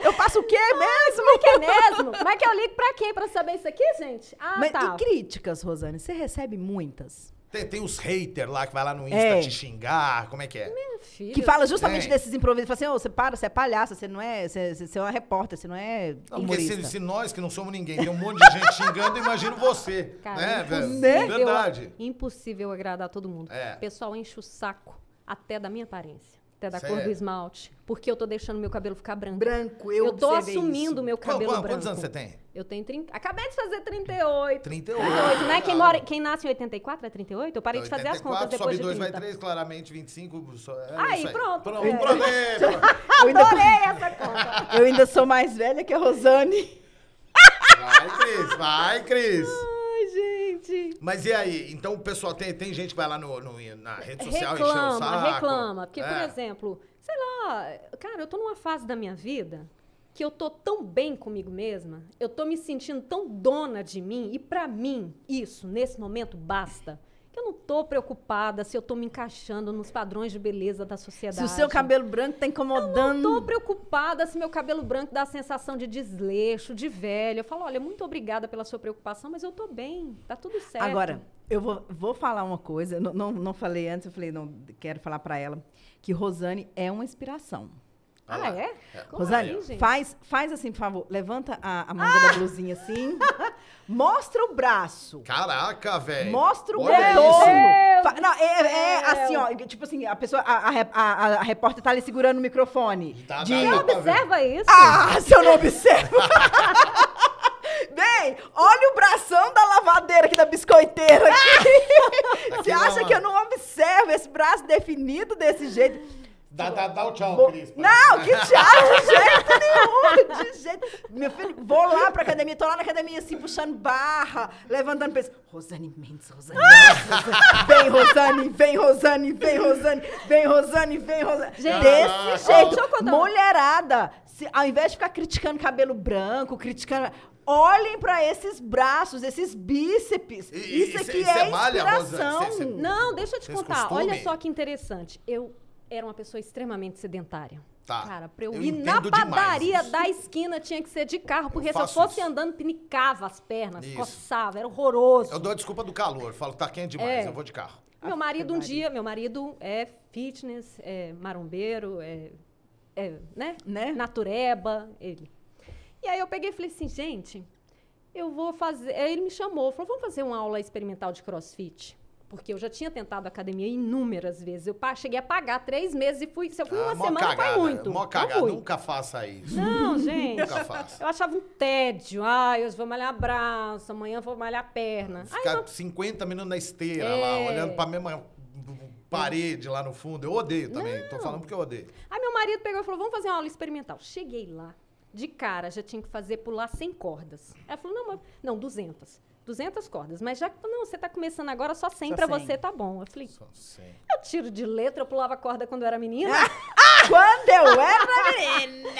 Eu faço o quê mesmo? Como é que é mesmo? Como é que eu ligo pra quem pra saber isso aqui, gente? Ah, Mas tá. e críticas, Rosane? Você recebe muitas? Tem, tem os haters lá que vai lá no Insta É. te xingar, como é que é? Minha filha, Que fala justamente É. desses improvisos. Fala assim, ô, você para, você é palhaça, você não é. Você, você- é uma repórter, você não é Não, porque se, se nós que não somos ninguém, tem um monte de gente xingando, eu imagino você. Cara, né, velho? impossível, Verdade. impossível agradar todo mundo. É. O pessoal enche o saco até da minha aparência, até da cor Sério? do esmalte, porque eu tô deixando meu cabelo ficar branco. Branco, eu Eu tô assumindo isso. meu Qual- cabelo qual- branco. quantos anos você tem? Eu tenho 30. Acabei de fazer 38. 38. 38, né? Quem, Legal. mora, quem nasce em 84 é 38? Eu parei de fazer as contas 84, depois sobe de 2, 30. vai 3, claramente 25. só- é Aí, isso pronto. Pronto, É. pronto, é, ainda, Adorei essa conta. eu ainda sou mais velha que a Rosane. Vai, Cris, vai, Cris. Gente. Mas e aí? Então o pessoal, tem, tem gente que vai lá no, no- na rede social encher o reclama, saco? reclama. Porque, por É. exemplo, sei lá, cara, eu tô numa fase da minha vida que eu tô tão bem comigo mesma, eu tô me sentindo tão dona de mim, e pra mim, isso, nesse momento, basta. Eu não tô preocupada se eu tô me encaixando nos padrões de beleza da Se sociedade. o seu cabelo branco tá incomodando. Tô preocupada se meu cabelo branco dá a sensação de desleixo, de velho. Eu falo, olha, muito obrigada pela sua preocupação, mas eu tô bem, tá tudo certo. Agora, eu vou, vou falar uma coisa, eu não, não, não falei antes, eu falei, não, quero falar pra ela, que Rosane é uma inspiração. Ah, lá. é? Como Rosane, assim, gente? faz, faz assim, por favor, levanta a, a manga da blusinha assim, mostra o braço. Caraca, velho. Mostra o. Fa- Não, é, é céu. assim, ó. Tipo assim, a pessoa, a, a, a, a- repórter tá ali segurando o microfone. Tá, de... tá, Você tá, observa isso? Ah, se eu não observo! Bem, olha o bração da lavadeira aqui, da biscoiteira aqui. Você acha que eu não observo esse braço definido desse jeito? Dá, dá, dá o tchau, Vou- Cris. Não, que tchau, de jeito nenhum, de jeito. Meu filho, vou lá pra academia, tô lá na academia assim, puxando barra, levantando peso. Rosane Mendes, Rosane Mendes, Rosane. Vem, Rosane, vem, Rosane, vem, Rosane, vem, Rosane, vem, Rosane. Gente, Desse ah, jeito, deixa eu contar uma- mulherada, se- ao invés de ficar criticando cabelo branco, criticando... Olhem pra esses braços, esses bíceps. E- Isso cê- aqui cê é malha, Rosane? inspiração. Cê- cê- Não, deixa eu te contar. costumem? Olha só que interessante. Eu era uma pessoa extremamente sedentária. Tá. Cara, pra eu, Eu ir na padaria da esquina tinha que ser de carro, porque se eu fosse isso. andando, pinicava as pernas, Isso. coçava, era horroroso. Eu dou a desculpa do calor. Falo, tá quente demais, É. eu vou de carro. Meu marido um dia, meu marido é fitness, é marombeiro, é, é, né? Né? Natureba, ele. E aí eu peguei e falei assim, gente, eu vou fazer. Aí ele me chamou, falou, vamos fazer uma aula experimental de crossfit. Porque eu já tinha tentado academia inúmeras vezes. Eu cheguei a pagar três meses e fui. Se eu fui uma Ah, mó semana, cagada, foi muito. Mó Não cagada. Nunca faça isso. Não, gente. Nunca faça. Eu achava um tédio. Ai, hoje vou malhar braço, amanhã vou malhar perna. Ficar não 50 minutos na esteira É. lá, olhando pra mesma parede lá no fundo. Eu odeio também. Tô falando porque eu odeio. Aí meu marido pegou e falou: vamos fazer uma aula experimental. Cheguei lá, de cara, já tinha que fazer pular 100 cordas. Ela falou: não, mas, não, 200. 200 cordas. Mas já que não, você tá começando agora, só 100 Só pra 100. você tá bom. Eu falei: eu tiro de letra, eu pulava corda quando eu era menina. Quando eu era menina.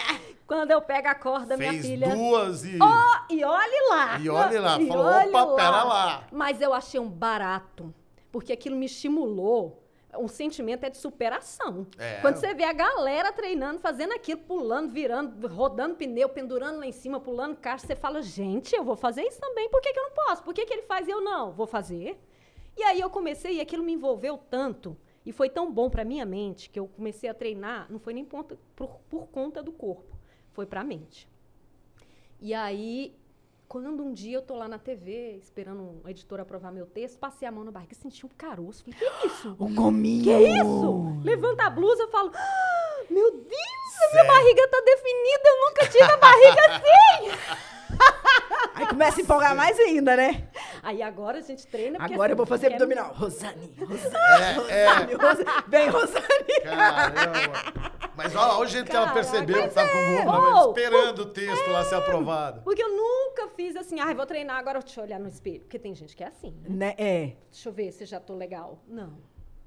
quando eu pego a corda, minha Fez filha. duas e... Ó, e olhe lá. E olhe lá, E falou, olhe opa, pera lá. Mas eu achei um barato, porque aquilo me estimulou. Um sentimento é de superação. É. Quando você vê a galera treinando, fazendo aquilo, pulando, virando, rodando pneu, pendurando lá em cima, pulando caixa, você fala, gente, eu vou fazer isso também, por que, que eu não posso? Por que, que ele faz e eu não? Vou fazer. E aí eu comecei, e aquilo me envolveu tanto, e foi tão bom pra minha mente, que eu comecei a treinar, não foi nem por, por conta do corpo, foi pra mente. E aí, quando um dia eu tô lá na TV, esperando um editor aprovar meu texto, passei a mão na barriga e senti um caroço. Falei, que isso? O gominho. Que isso? Levanta a blusa, eu falo, "Ah, meu Deus! Minha barriga tá definida, eu nunca tive a barriga assim. Aí começa a empolgar mais ainda, né? Aí agora a gente treina. Agora eu assim, vou fazer quero- abdominal. Rosane, Rosane, É, é. Rosane. Vem, Rosane. Caramba. Mas olha lá, o jeito que ela Caraca, percebeu que tá com é. goma, Oh, esperando o texto lá ser aprovado. Porque eu nunca fiz assim, ai, vou treinar, agora deixa eu olhar no espelho. Porque tem gente que é assim, né? Né? É. Deixa eu ver se já tô legal. Não.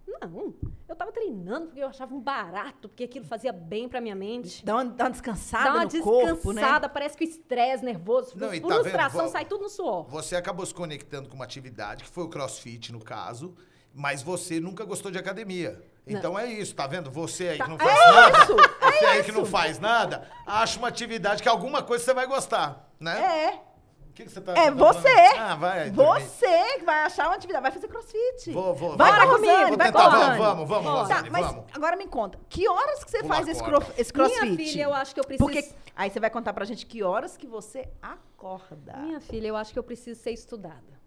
Não. Eu tava treinando porque eu achava um barato, porque aquilo fazia bem pra minha mente. Dá uma, dá uma descansada Dá uma no descansada, corpo, né? parece que o estresse nervoso, Não, tá frustração, vendo? sai tudo no suor. Você acabou se conectando com uma atividade, que foi o crossfit no caso, mas você nunca gostou de academia. Então é isso, tá vendo? Você aí que não faz é nada, isso, você aí que não faz nada, acha uma atividade que alguma coisa você vai gostar, né? É. O que, que você tá É tá você. Ah, vai. Você que vai achar uma atividade. Vai fazer crossfit. Vou, vou. Vai lá comigo, Vou vai tentar, vamos, vamos, vamos. Rosane, Tá, mas vamos. agora me conta. Que horas que você Pular faz esse, cro- esse crossfit? Minha filha, eu acho que eu preciso... Porque aí você vai contar pra gente que horas que você acorda. Minha filha, eu acho que eu preciso ser estudada.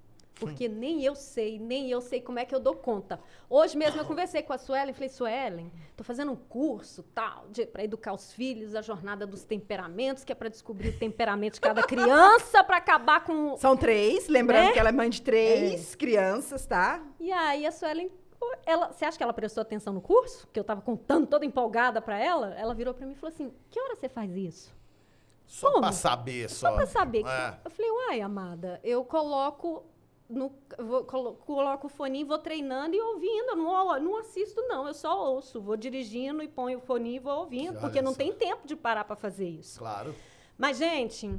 Porque nem eu sei, nem eu sei como é que eu dou conta. Hoje mesmo eu conversei com a Suelen, falei, Suelen, tô fazendo um curso tal, para educar os filhos, a jornada dos temperamentos, que é para descobrir o temperamento de cada criança, para acabar com. São três, lembrando Né? que ela é mãe de três crianças, tá? E aí a Suelen, ela, você acha que ela prestou atenção no curso? Que eu tava contando toda empolgada para ela? Ela virou para mim e falou assim: que hora você faz isso? Só pra saber, só. Só pra saber. É. Eu falei, uai, amada, eu coloco no, vou, colo- coloco o fone, vou treinando e ouvindo. Não, não assisto, não. Eu só ouço. Vou dirigindo e ponho o fone e vou ouvindo. Porque não só. tem tempo de parar pra fazer isso. Claro. Mas, gente,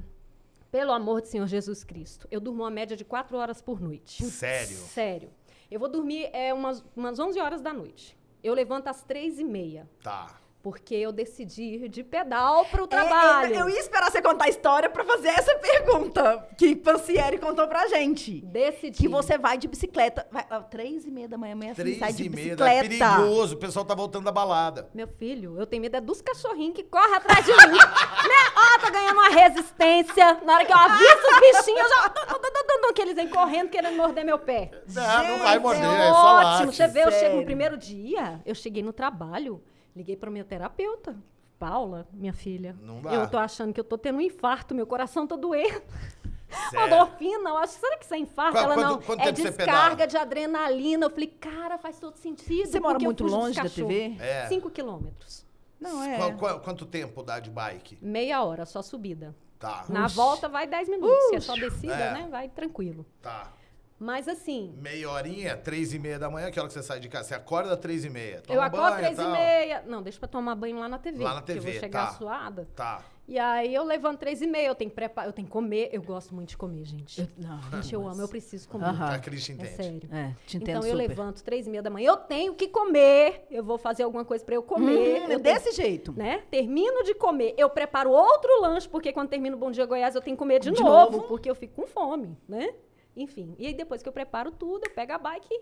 pelo amor do Senhor Jesus Cristo, eu durmo uma média de quatro horas por noite. Sério? Sério. Eu vou dormir é, umas, umas 11 horas da noite. Eu levanto às três e meia. Tá. Porque eu decidi ir de pedal pro É, trabalho. eu, eu ia esperar você contar a história pra fazer essa pergunta que Pancieri contou pra gente. Decidi. Que você vai de bicicleta. Vai, ó, três e meia da manhã, amanhã Três você sai de e meia, da- é bicicleta. perigoso, o pessoal tá voltando da balada. Meu filho, eu tenho medo é dos cachorrinhos que correm atrás de mim. né? Ó, tô ganhando uma resistência. Na hora que eu aviso os bichinhos, eu já... que eles vêm correndo querendo morder meu pé. Não, não vai Gente, morder, é é só ótimo. late. Você vê, eu chego Sério. no primeiro dia, eu cheguei no trabalho, liguei pra minha terapeuta. Paula, minha filha, Não dá. eu tô achando que eu tô tendo um infarto, meu coração tá doendo. Endorfina, eu acho, será que isso é infarto? Qua- Ela quanto- não, quanto é descarga de adrenalina. Eu falei, cara, faz todo sentido. Você mora muito longe da. TV? É. Cinco quilômetros. Não, é. Qua- qua- quanto tempo dá de bike? Meia hora, só subida. Tá. Na Uxi. volta vai 10 minutos, que é só descida, É. né? Vai tranquilo. Tá. Mas assim, Meia horinha, três e meia da manhã, que hora que você sai de casa? Você acorda três e meia. eu acordo banho, três e meia. Não, deixa pra tomar banho lá na TV. Lá na porque TV, eu vou chegar tá. suada. Tá. E aí eu levanto três e meia, eu tenho que preparar, eu tenho que comer. Eu gosto muito de comer, gente. Eu- não, gente, eu amo, eu preciso comer. Aham. A Cris te É entende. sério. É, te entendo Então eu super. levanto três e meia da manhã, eu tenho que comer. Eu vou fazer alguma coisa pra eu comer. Hum, eu tenho- desse jeito. né? Termino de comer, eu preparo outro lanche, porque quando termino o Bom Dia Goiás eu tenho que comer de, De novo, novo. porque eu fico com fome, né? Enfim, e aí depois que eu preparo tudo, eu pego a bike e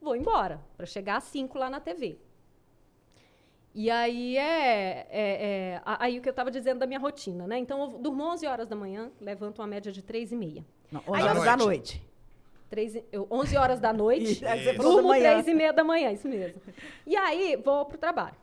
vou embora, pra chegar às 5 lá na TV. E aí é, é- é- aí o que eu tava dizendo da minha rotina, né? Então eu durmo 11 horas da manhã, levanto uma média de 3 e meia. Não, Aí 11 horas da noite. noite. Três, e- eu, 11 horas da noite, durmo manhã. 3 e meia da manhã, isso mesmo. E aí vou pro trabalho.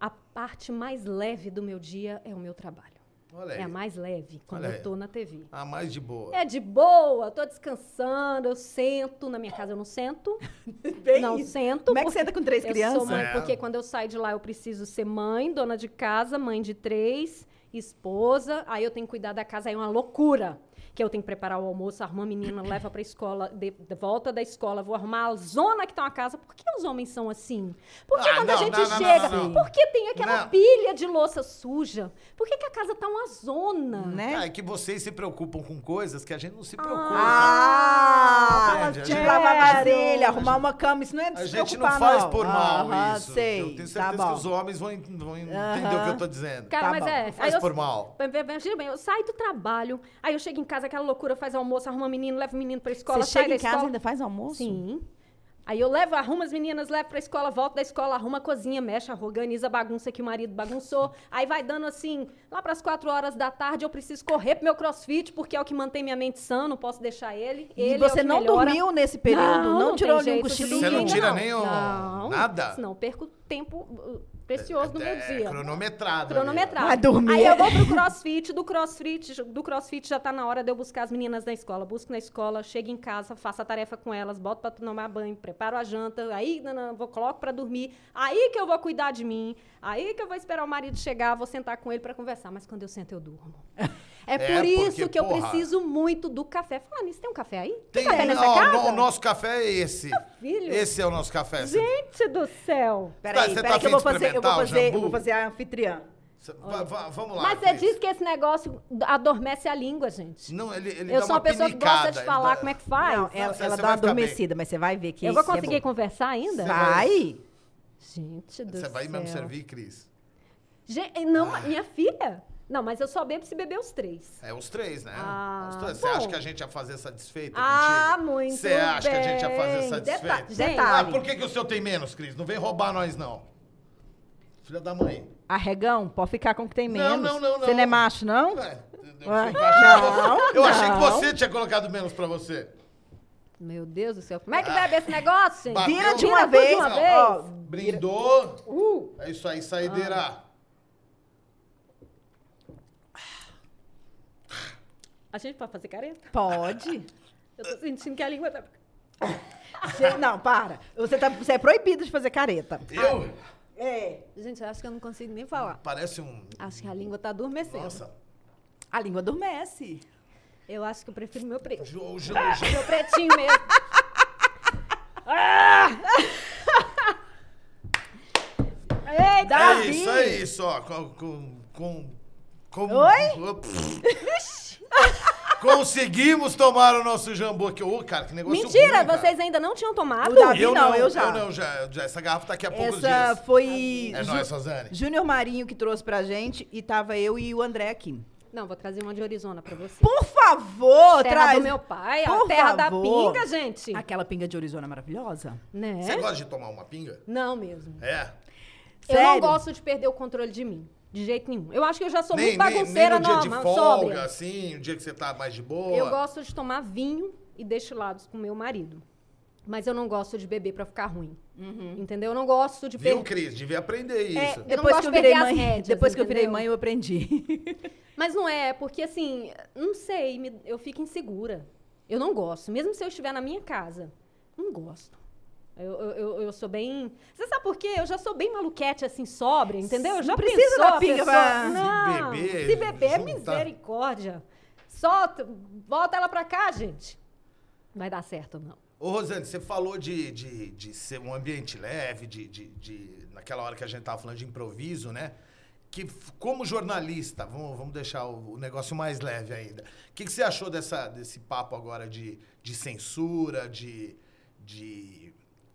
A parte mais leve do meu dia é o meu trabalho. Olha aí. É a mais leve, quando eu tô na TV. A mais de boa. É de boa, tô descansando, eu sento. Na minha casa eu não sento. Bem não isso. sento. Como é que anda com três eu crianças? Sou mãe, É. porque quando eu saio de lá eu preciso ser mãe, dona de casa, mãe de três, esposa. Aí eu tenho que cuidar da casa, aí é uma loucura. Que eu tenho que preparar o almoço, arrumar a menina, leva pra escola, de, de volta da escola, vou arrumar a zona que tá uma casa. Por que os homens são assim? Por que Ah, quando a não, gente não, não, chega, não, não. por que tem aquela Não. pilha de louça suja? Por que, que a casa tá uma zona? Né? Ah, é que vocês se preocupam com coisas que a gente não se preocupa. Ah? A de gente- lavar vasilha, arrumar uma cama, isso não é de A gente não faz por mal Aham, isso. sei, eu tenho tá certeza bom. que os homens vão, vão entender o que eu tô dizendo. Cara, Tá mas bom. é. faz aí eu- por mal. Veja bem, eu saio do trabalho, aí eu chego em casa, aquela loucura, faz almoço, arruma menino, leva o menino pra escola, Você sai chega da em casa e escola. ainda faz almoço? Sim. Aí eu levo, arrumo as meninas, levo pra escola, volto da escola, arrumo a cozinha, mexe, organiza a bagunça que o marido bagunçou. Aí vai dando assim, lá pras quatro horas da tarde, eu preciso correr pro meu crossfit, porque é o que mantém minha mente sã, não posso deixar ele. E ele é o você que não melhora. dormiu nesse período? Não, Não, não tirou nenhum cochilinho? Você não tira não. nem o- Não, nada? Senão perco tempo precioso no meu É, dia. cronometrado. ali, Cronometrado. Vai dormir. Aí eu vou pro crossfit, do crossfit, do crossfit já tá na hora de eu buscar as meninas na escola. Busco na escola, chego em casa, faço a tarefa com elas, boto pra tomar banho, preparo a janta, aí vou, coloco pra dormir. Aí que eu vou cuidar de mim, aí que eu vou esperar o marido chegar, vou sentar com ele pra conversar. Mas quando eu sento, eu durmo. É por porque, isso que eu porra. preciso muito do café. Fala nisso, tem um café aí? Tem, café nessa ó, casa? o nosso café é esse. filho. Esse é o nosso café. Você- Gente do céu. Peraí, Você tá peraí que eu vou fazer, eu vou fazer, eu vou fazer a anfitriã. Vamos lá. Mas você Cris. disse que esse negócio adormece a língua, gente. Não, ele, ele Eu dá sou uma pessoa que gosta de falar dá- como é que faz. Não, ela, você- ela você dá vai uma ficar bem. adormecida, mas você vai ver que eu vou é conseguir bom. conversar ainda? Você Vai. Gente do Você vai mesmo céu. servir, Cris? Gente, não, minha filha. Não, mas eu só bebo se beber os três. É os três, né? Ah, Os três. Você acha que a gente ia fazer essa desfeita Ah, contigo? muito Você acha que a gente ia fazer essa bem. desfeita? Detalhe. Ah, por que, que o seu tem menos, Cris? Não vem roubar nós, não. Filha da mãe. Arregão, pode ficar com o que tem menos. Não, não, não, Você não. não é macho, não? Ué, eu, Ué, eu achei que você- não, eu achei que não. você tinha colocado menos pra você. Meu Deus do céu. Como é que bebe esse negócio, gente? Vira de uma vez. de uma vez. ó, Brindou. Uh, É isso aí, saideira. A gente pode fazer careta? Pode. Eu tô sentindo que a língua tá... Você- não, para. Você, tá, você é proibido de fazer careta. Eu? É. Gente, eu acho que eu não consigo nem falar. Parece um... Acho que a língua tá adormecendo. Nossa. A língua adormece. Eu acho que eu prefiro meu preto. Jo, jo, jo. Meu pretinho mesmo. Eita! Davi! É isso, é isso, ó. Com. com, com, com Oi? Ops. Conseguimos tomar o nosso jambu aqui. Ô, cara, que negócio Mentira, ruim, cara. vocês ainda não tinham tomado? O Davi Eu não, não, eu já. Eu não, já, já. Essa garrafa tá aqui há poucos Essa dias. foi É Ju- nóis, Suzane. Júnior Marinho que trouxe pra gente e tava eu e o André aqui. Não, vou trazer uma de Arizona pra você. Por favor, terra traz. do meu pai, a Por terra da favor. pinga, gente. Aquela pinga de Arizona maravilhosa. Né? Você gosta de tomar uma pinga? Não mesmo. É. Eu não Sério? gosto de perder o controle de mim. De jeito nenhum. Eu acho que eu já sou nem, muito nem, nem bagunceira, no dia de não, folga, sóbria. assim, o dia que você tá mais de boa. Eu gosto de tomar vinho e destilados com meu marido. Mas eu não gosto de beber pra ficar ruim. Entendeu? Eu não gosto de Viu, perder. Cris? Devia aprender isso. É, Eu não Depois gosto que eu de virei mãe, rédeas, depois que eu virei entendeu? mãe, eu aprendi. Mas não é, porque assim, não sei, me- eu fico insegura. Eu não gosto. Mesmo se eu estiver na minha casa, não gosto. Eu, eu, eu- sou bem. Você sabe por quê? Eu já sou bem maluquete, assim, sóbria, entendeu? Eu já Não precisa sou da pinga pessoa- pra- Não, Se beber, se beber é misericórdia. Solta, volta ela pra cá, gente. Vai dar certo, não. Ô, Rosane, você falou de, de, de ser um ambiente leve, de, de, de- naquela hora que a gente tava falando de improviso, né? Que como jornalista, vamos, vamos deixar o, o negócio mais leve ainda. O que, que você achou dessa, desse papo agora de, de censura, de, de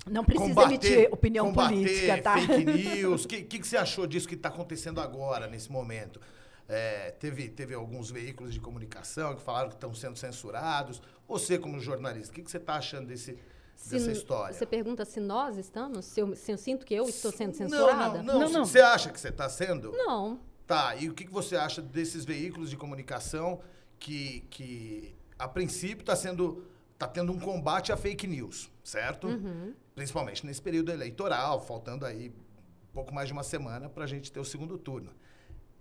Não precisa combater, emitir opinião combater política, tá? fake news? O que, que, que você achou disso que está acontecendo agora, nesse momento? É, teve, teve alguns veículos de comunicação que falaram que estão sendo censurados. Você, como jornalista, o que, que você está achando desse, Se dessa história? Você pergunta se nós estamos? Se eu, se eu sinto que eu estou sendo Não, censurada? não, não, Não, não. Você acha que você está sendo? Não. Tá, e o que, que você acha desses veículos de comunicação que, que a princípio está sendo. tá tendo um combate a fake news, certo? Uhum. Principalmente nesse período eleitoral, faltando aí pouco mais de uma semana para a gente ter o segundo turno.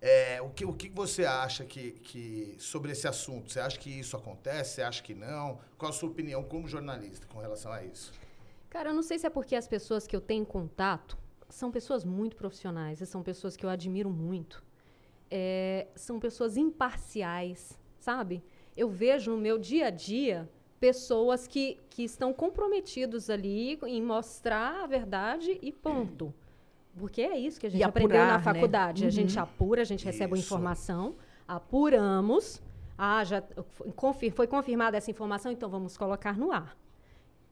É, o, que, o que você acha que, que sobre esse assunto? Você acha que isso acontece? Você acha que não? Qual a sua opinião como jornalista com relação a isso? Cara, eu não sei se é porque as pessoas que eu tenho contato são pessoas muito profissionais e são pessoas que eu admiro muito. É, são pessoas imparciais, sabe? Eu vejo no meu dia a dia pessoas que, que estão comprometidos ali em mostrar a verdade e ponto. Porque é isso que a gente E aprendeu apurar, na né? faculdade. A Uhum. gente apura, a gente recebe uma Isso. informação, apuramos. Ah, já confir- foi confirmada essa informação, então vamos colocar no ar.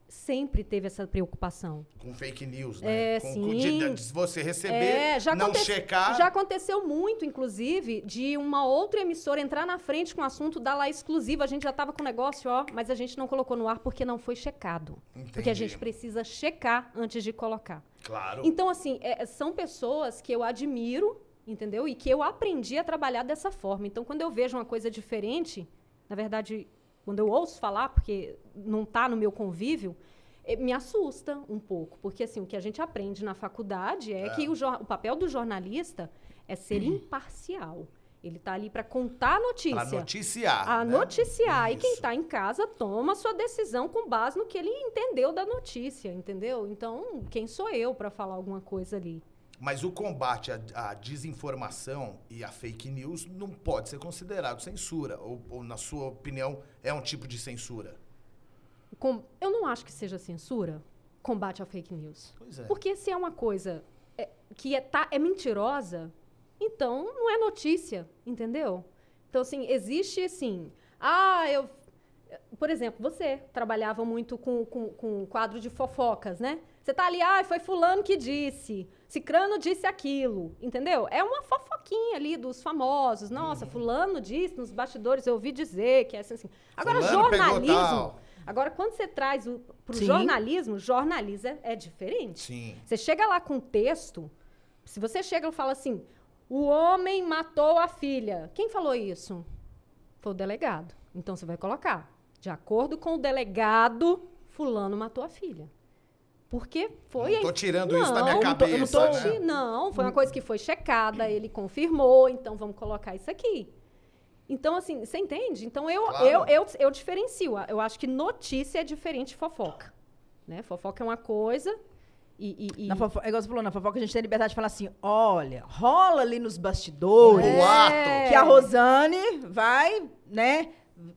Sempre teve essa preocupação. Com fake news, né? É, com, sim. de, de você receber, É, já, não aconte- checar. já aconteceu muito, inclusive, de uma outra emissora entrar na frente com o assunto da lá exclusiva. A gente já estava com o negócio, ó, mas a gente não colocou no ar porque não foi checado. Porque a Entendi. gente precisa checar antes de colocar. Claro. Então, assim, é, são pessoas que eu admiro, entendeu? E que eu aprendi a trabalhar dessa forma. Então, quando eu vejo uma coisa diferente, na verdade, quando eu ouço falar, porque não está no meu convívio, eh, me assusta um pouco, porque assim, o que a gente aprende na faculdade é, que o, o papel do jornalista é ser imparcial. Ele está ali para contar a notícia. Pra noticiar. A né? noticiar. E quem Isso. está em casa toma a sua decisão com base no que ele entendeu da notícia, entendeu? Então, quem sou eu para falar alguma coisa ali? Mas o combate à, à desinformação e à fake news não pode ser considerado censura. Ou, ou, na sua opinião, é um tipo de censura? Com- eu não acho que seja censura combate à fake news. Pois é. Porque se é uma coisa é, que é, tá, é mentirosa, então não é notícia, entendeu? Então, assim, existe assim. Ah, eu. Por exemplo, você trabalhava muito com, com, com quadro de fofocas, né? Você tá ali, ah, foi fulano que disse, cicrano disse aquilo, entendeu? É uma fofoquinha ali dos famosos. Nossa, Uhum. fulano disse nos bastidores, eu ouvi dizer que é assim. assim. Agora, Fulano jornalismo. Agora, quando você traz para o jornalismo, jornalismo é, é diferente. Sim. Você chega lá com texto, se você chega e fala assim, o homem matou a filha. Quem falou isso? Foi o delegado. Então você vai colocar, de acordo com o delegado, fulano matou a filha. Porque foi... Não tô tirando isso da minha Não, não tô- não cabeça, tô- né? Não, foi uma coisa que foi checada, ele confirmou, então vamos colocar isso aqui. Então, assim, você entende? Então, eu, Claro. eu, eu, eu diferencio. Eu acho que notícia é diferente de fofoca. Né? Fofoca é uma coisa e... e- e- Na fofo... É igual você falou, na fofoca a gente tem liberdade de falar assim: olha, rola ali nos bastidores. É. que a Rosane vai, né,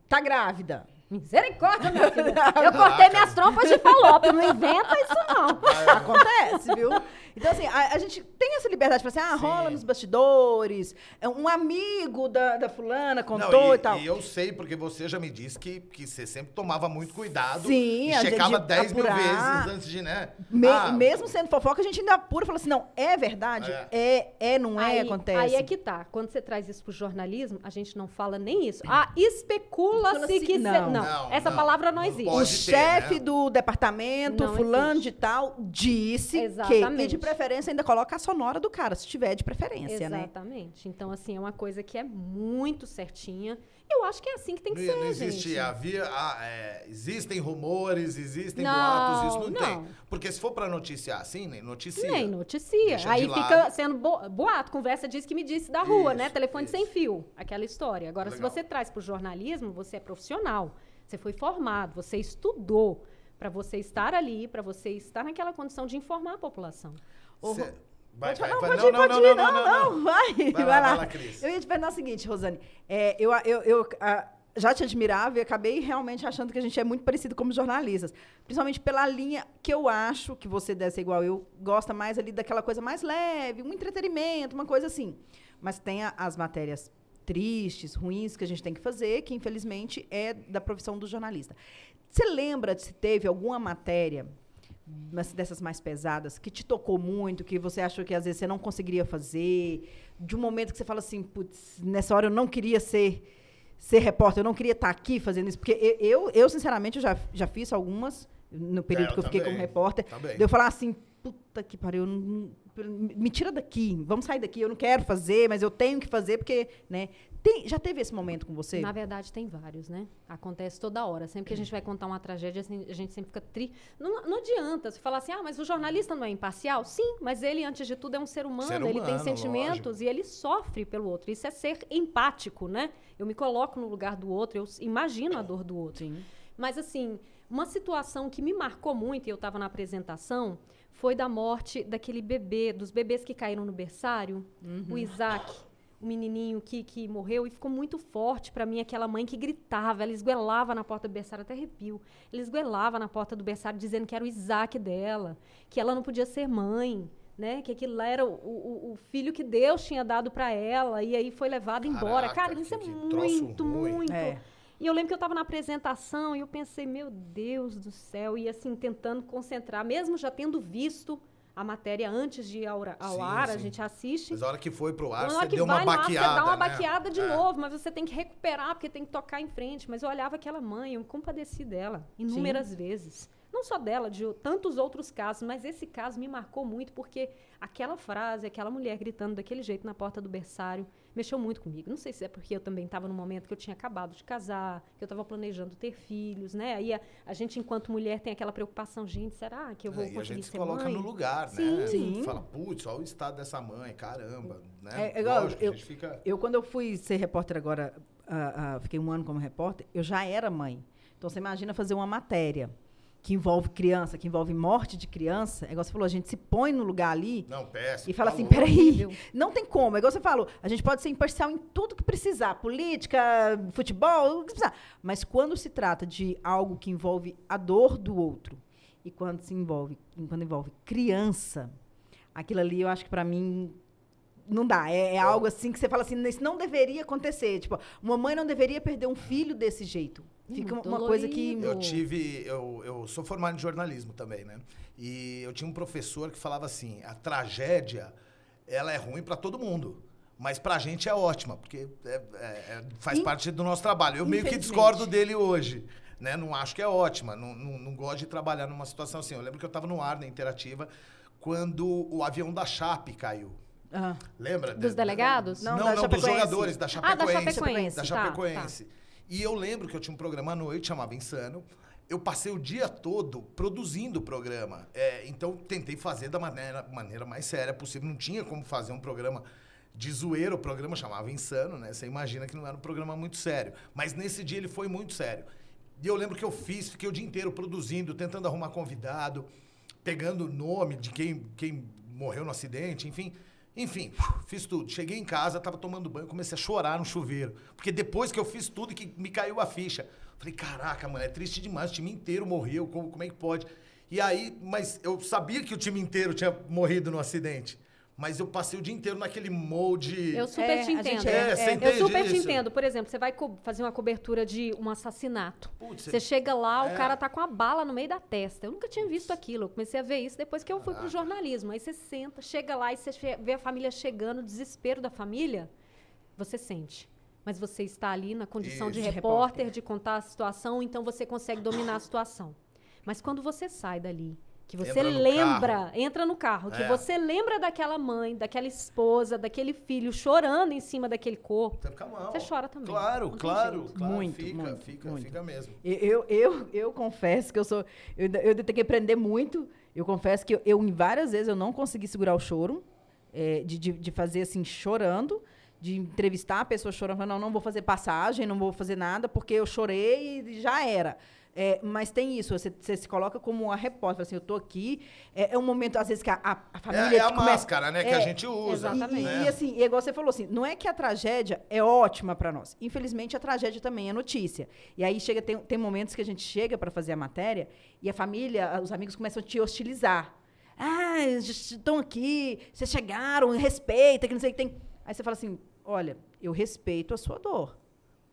tá grávida. Misericórdia, minha filha. Eu cortei minhas trompas de falópio. Não inventa isso, não. Acontece, viu? Então, assim, a, a gente tem essa liberdade de falar assim, ah, rola Sim. nos bastidores, é um amigo da, da fulana contou Não, e, tal. E eu sei, porque você já me disse que, que você sempre tomava muito cuidado. Sim, e checava 10 mil vezes antes de, né? Me- Ah, mesmo sendo fofoca, a gente ainda apura e fala assim, não, é verdade? É, é, não é, aí, acontece. Aí é que tá. Quando você traz isso pro jornalismo, a gente não fala nem isso. Ah, especula-se que... não. Não, Não, essa não. palavra não Não existe. O ter, chefe né? do departamento, Não fulano existe. de tal, disse que, e Exatamente. de preferência ainda coloca a sonora do cara, se tiver de preferência, né? Exatamente. Então, assim, é uma coisa que é muito certinha. Eu acho que é assim que tem que Não, ser, não existe, gente. havia, ah, é, existem rumores, existem Não, boatos, isso não, não. tem. Porque se for pra noticiar assim, nem noticia. Nem noticia. Deixa Aí fica lado. sendo bo- boato, conversa diz que me disse da rua, né? Isso, Telefone isso. sem fio, aquela história. Agora, Legal. se você traz para o jornalismo, você é profissional, você foi formado, você estudou para você estar ali, para você estar naquela condição de informar a população. Cê- Vai, Pode vai, falar, vai. pode Não, não, pode não, não, não, não. vai, Vai vai, lá, vai lá. Eu ia te perguntar o seguinte, Rosane, é, eu, eu, eu ah, já te admirava e acabei realmente achando que a gente é muito parecido como jornalistas, principalmente pela linha que eu acho que você deve ser igual eu, gosta mais ali daquela coisa mais leve, um entretenimento, uma coisa assim. Mas tem a- as matérias tristes, ruins que a gente tem que fazer, que infelizmente é da profissão do jornalista. Você lembra se teve alguma matéria mas dessas mais pesadas, que te tocou muito, que você achou que às vezes você não conseguiria fazer, de um momento que você fala assim, putz, nessa hora eu não queria ser ser repórter, eu não queria estar aqui fazendo isso, porque eu, eu sinceramente, eu já, já fiz algumas no período É, eu que eu fiquei também, como repórter, também. de eu falar assim, puta que pariu, eu não- me tira daqui, vamos sair daqui, eu não quero fazer, mas eu tenho que fazer, porque, né, tem, já teve esse momento com você? Na verdade, tem vários, né? Acontece toda hora. Sempre que a gente vai contar uma tragédia, assim, a gente sempre fica tri. Não, não adianta você falar assim, ah, mas o jornalista não é imparcial? Sim, mas ele, antes de tudo, é um ser humano, Ser ele tem humano, sentimentos e ele sofre pelo outro. Isso é ser empático, né? Eu me coloco no lugar do outro, eu imagino a dor do outro. Sim. Mas, assim, uma situação que me marcou muito, e eu estava na apresentação, foi da morte daquele bebê, dos bebês que caíram no berçário, o Isaac, o menininho que, que morreu, e ficou muito forte para mim aquela mãe que gritava, ela esguelava na porta do berçário, até arrepio, ela esguelava na porta do berçário dizendo que era o Isaac dela, que ela não podia ser mãe, né? Que aquilo lá era o, o, o filho que Deus tinha dado para ela, e aí foi levado embora. Caraca, Cara, isso é muito, muito. É. E eu lembro que eu estava na apresentação e eu pensei, meu Deus do céu, e assim, tentando concentrar, mesmo já tendo visto a matéria antes de ir ao, ao Sim, ar, a sim. gente assiste. Mas a hora que foi pro ar, você deu uma ar, baqueada. você dá uma né? baqueada de É. novo, mas você tem que recuperar, porque tem que tocar em frente. Mas eu olhava aquela mãe, eu me compadeci dela inúmeras vezes. Não só dela, de tantos outros casos, mas esse caso me marcou muito, porque aquela frase, aquela mulher gritando daquele jeito na porta do berçário, mexeu muito comigo. Não sei se é porque eu também estava no momento que eu tinha acabado de casar, que eu estava planejando ter filhos, né? Aí a, a, gente, enquanto mulher, tem aquela preocupação, gente, será que eu vou é, conseguir ser mãe? a gente se coloca mãe? no lugar, sim, né? Sim. Fala, putz, olha o estado dessa mãe, caramba, né? É, é igual, Lógico, eu, a gente fica... eu, quando eu fui ser repórter agora, uh, uh, fiquei um ano como repórter, eu já era mãe. Então, você imagina fazer uma matéria que envolve criança, que envolve morte de criança, é igual você falou, a gente se põe no lugar ali não, péssimo, e fala tá assim, louco. peraí, não tem como. É igual você falou, a gente pode ser imparcial em tudo que precisar, política, futebol, o que precisar. Mas quando se trata de algo que envolve a dor do outro, e quando se envolve, quando envolve criança, aquilo ali eu acho que para mim não dá. É, é, algo assim que você fala assim, isso não deveria acontecer. Tipo, uma mãe não deveria perder um filho desse jeito. Fica Muito uma coisa que. Eu tive. Eu, eu sou formado em jornalismo também, né? E eu tinha um professor que falava assim: a tragédia ela é ruim para todo mundo. Mas pra gente é ótima, porque é- é- é- faz In- parte do nosso trabalho. Eu meio que discordo dele hoje. Né? Não acho que é ótima. Não, não, não gosto de trabalhar numa situação assim. Eu lembro que eu estava no ar, na Interativa, quando o avião da Chape caiu. Ah, Lembra? Dos De- delegados? Não, Não, não, dos Chapecoense. jogadores, da Ah, da Chapecoense. Chapecoense. Da Tá, Chapecoense. E eu lembro que eu tinha um programa à noite, chamava Insano. Eu passei o dia todo produzindo o programa. É, então, tentei fazer da maneira, maneira mais séria possível. Não tinha como fazer um programa de zoeira. O programa chamava Insano, né? Você imagina que não era um programa muito sério. Mas nesse dia ele foi muito sério. E eu lembro que eu fiz, fiquei o dia inteiro produzindo, tentando arrumar convidado, pegando o nome de quem, quem morreu no acidente, enfim. Enfim, fiz tudo. Cheguei em casa, tava tomando banho, comecei a chorar no chuveiro. Porque depois que eu fiz tudo que me caiu a ficha. Falei, caraca, mano, é triste demais, o time inteiro morreu, como, como é que pode? E aí, mas eu sabia que o time inteiro tinha morrido no acidente. Mas eu passei o dia inteiro naquele molde. Eu super É, te entendo. é- É, você Eu super te isso? entendo. Por exemplo, você vai fazer uma cobertura de um assassinato. Putz, Você chega lá, É. o cara tá com a bala no meio da testa. Eu nunca tinha visto aquilo. Eu comecei a ver isso depois que eu fui pro jornalismo. Aí você senta, chega lá e você vê a família chegando, o desespero da família, você sente. Mas você está ali na condição de Isso. De repórter, repórter. de contar a situação, então você consegue dominar a situação. Mas quando você sai dali, que você lembra, entra no carro, que É. você lembra daquela mãe, daquela esposa, daquele filho chorando em cima daquele corpo. Você fica mal. Você chora também. Claro, claro, claro. Muito, fica, muito, fica, muito. fica mesmo. Eu, eu, eu confesso que eu sou. Eu, eu tenho que aprender muito. Eu confesso que eu, eu, em várias vezes, eu não consegui segurar o choro. é, de, de, de fazer assim, chorando. De entrevistar a pessoa chorando. falando, Não, não vou fazer passagem, não vou fazer nada, porque eu chorei e já era. É, mas tem isso, você, você se coloca como uma repórter, assim, eu tô aqui. É, é um momento, às vezes, que a, a, a família. É, é a começa- máscara, né, que a É, gente usa. exatamente. e, né? e, assim, e igual você falou assim, não é que a tragédia é ótima para nós. Infelizmente, a tragédia também é notícia. E aí chega, tem, tem momentos que a gente chega para fazer a matéria e a família, os amigos começam a te hostilizar. Ah, estão aqui, vocês chegaram, respeita, que não sei o que tem. Aí você fala assim: olha, eu respeito a sua dor.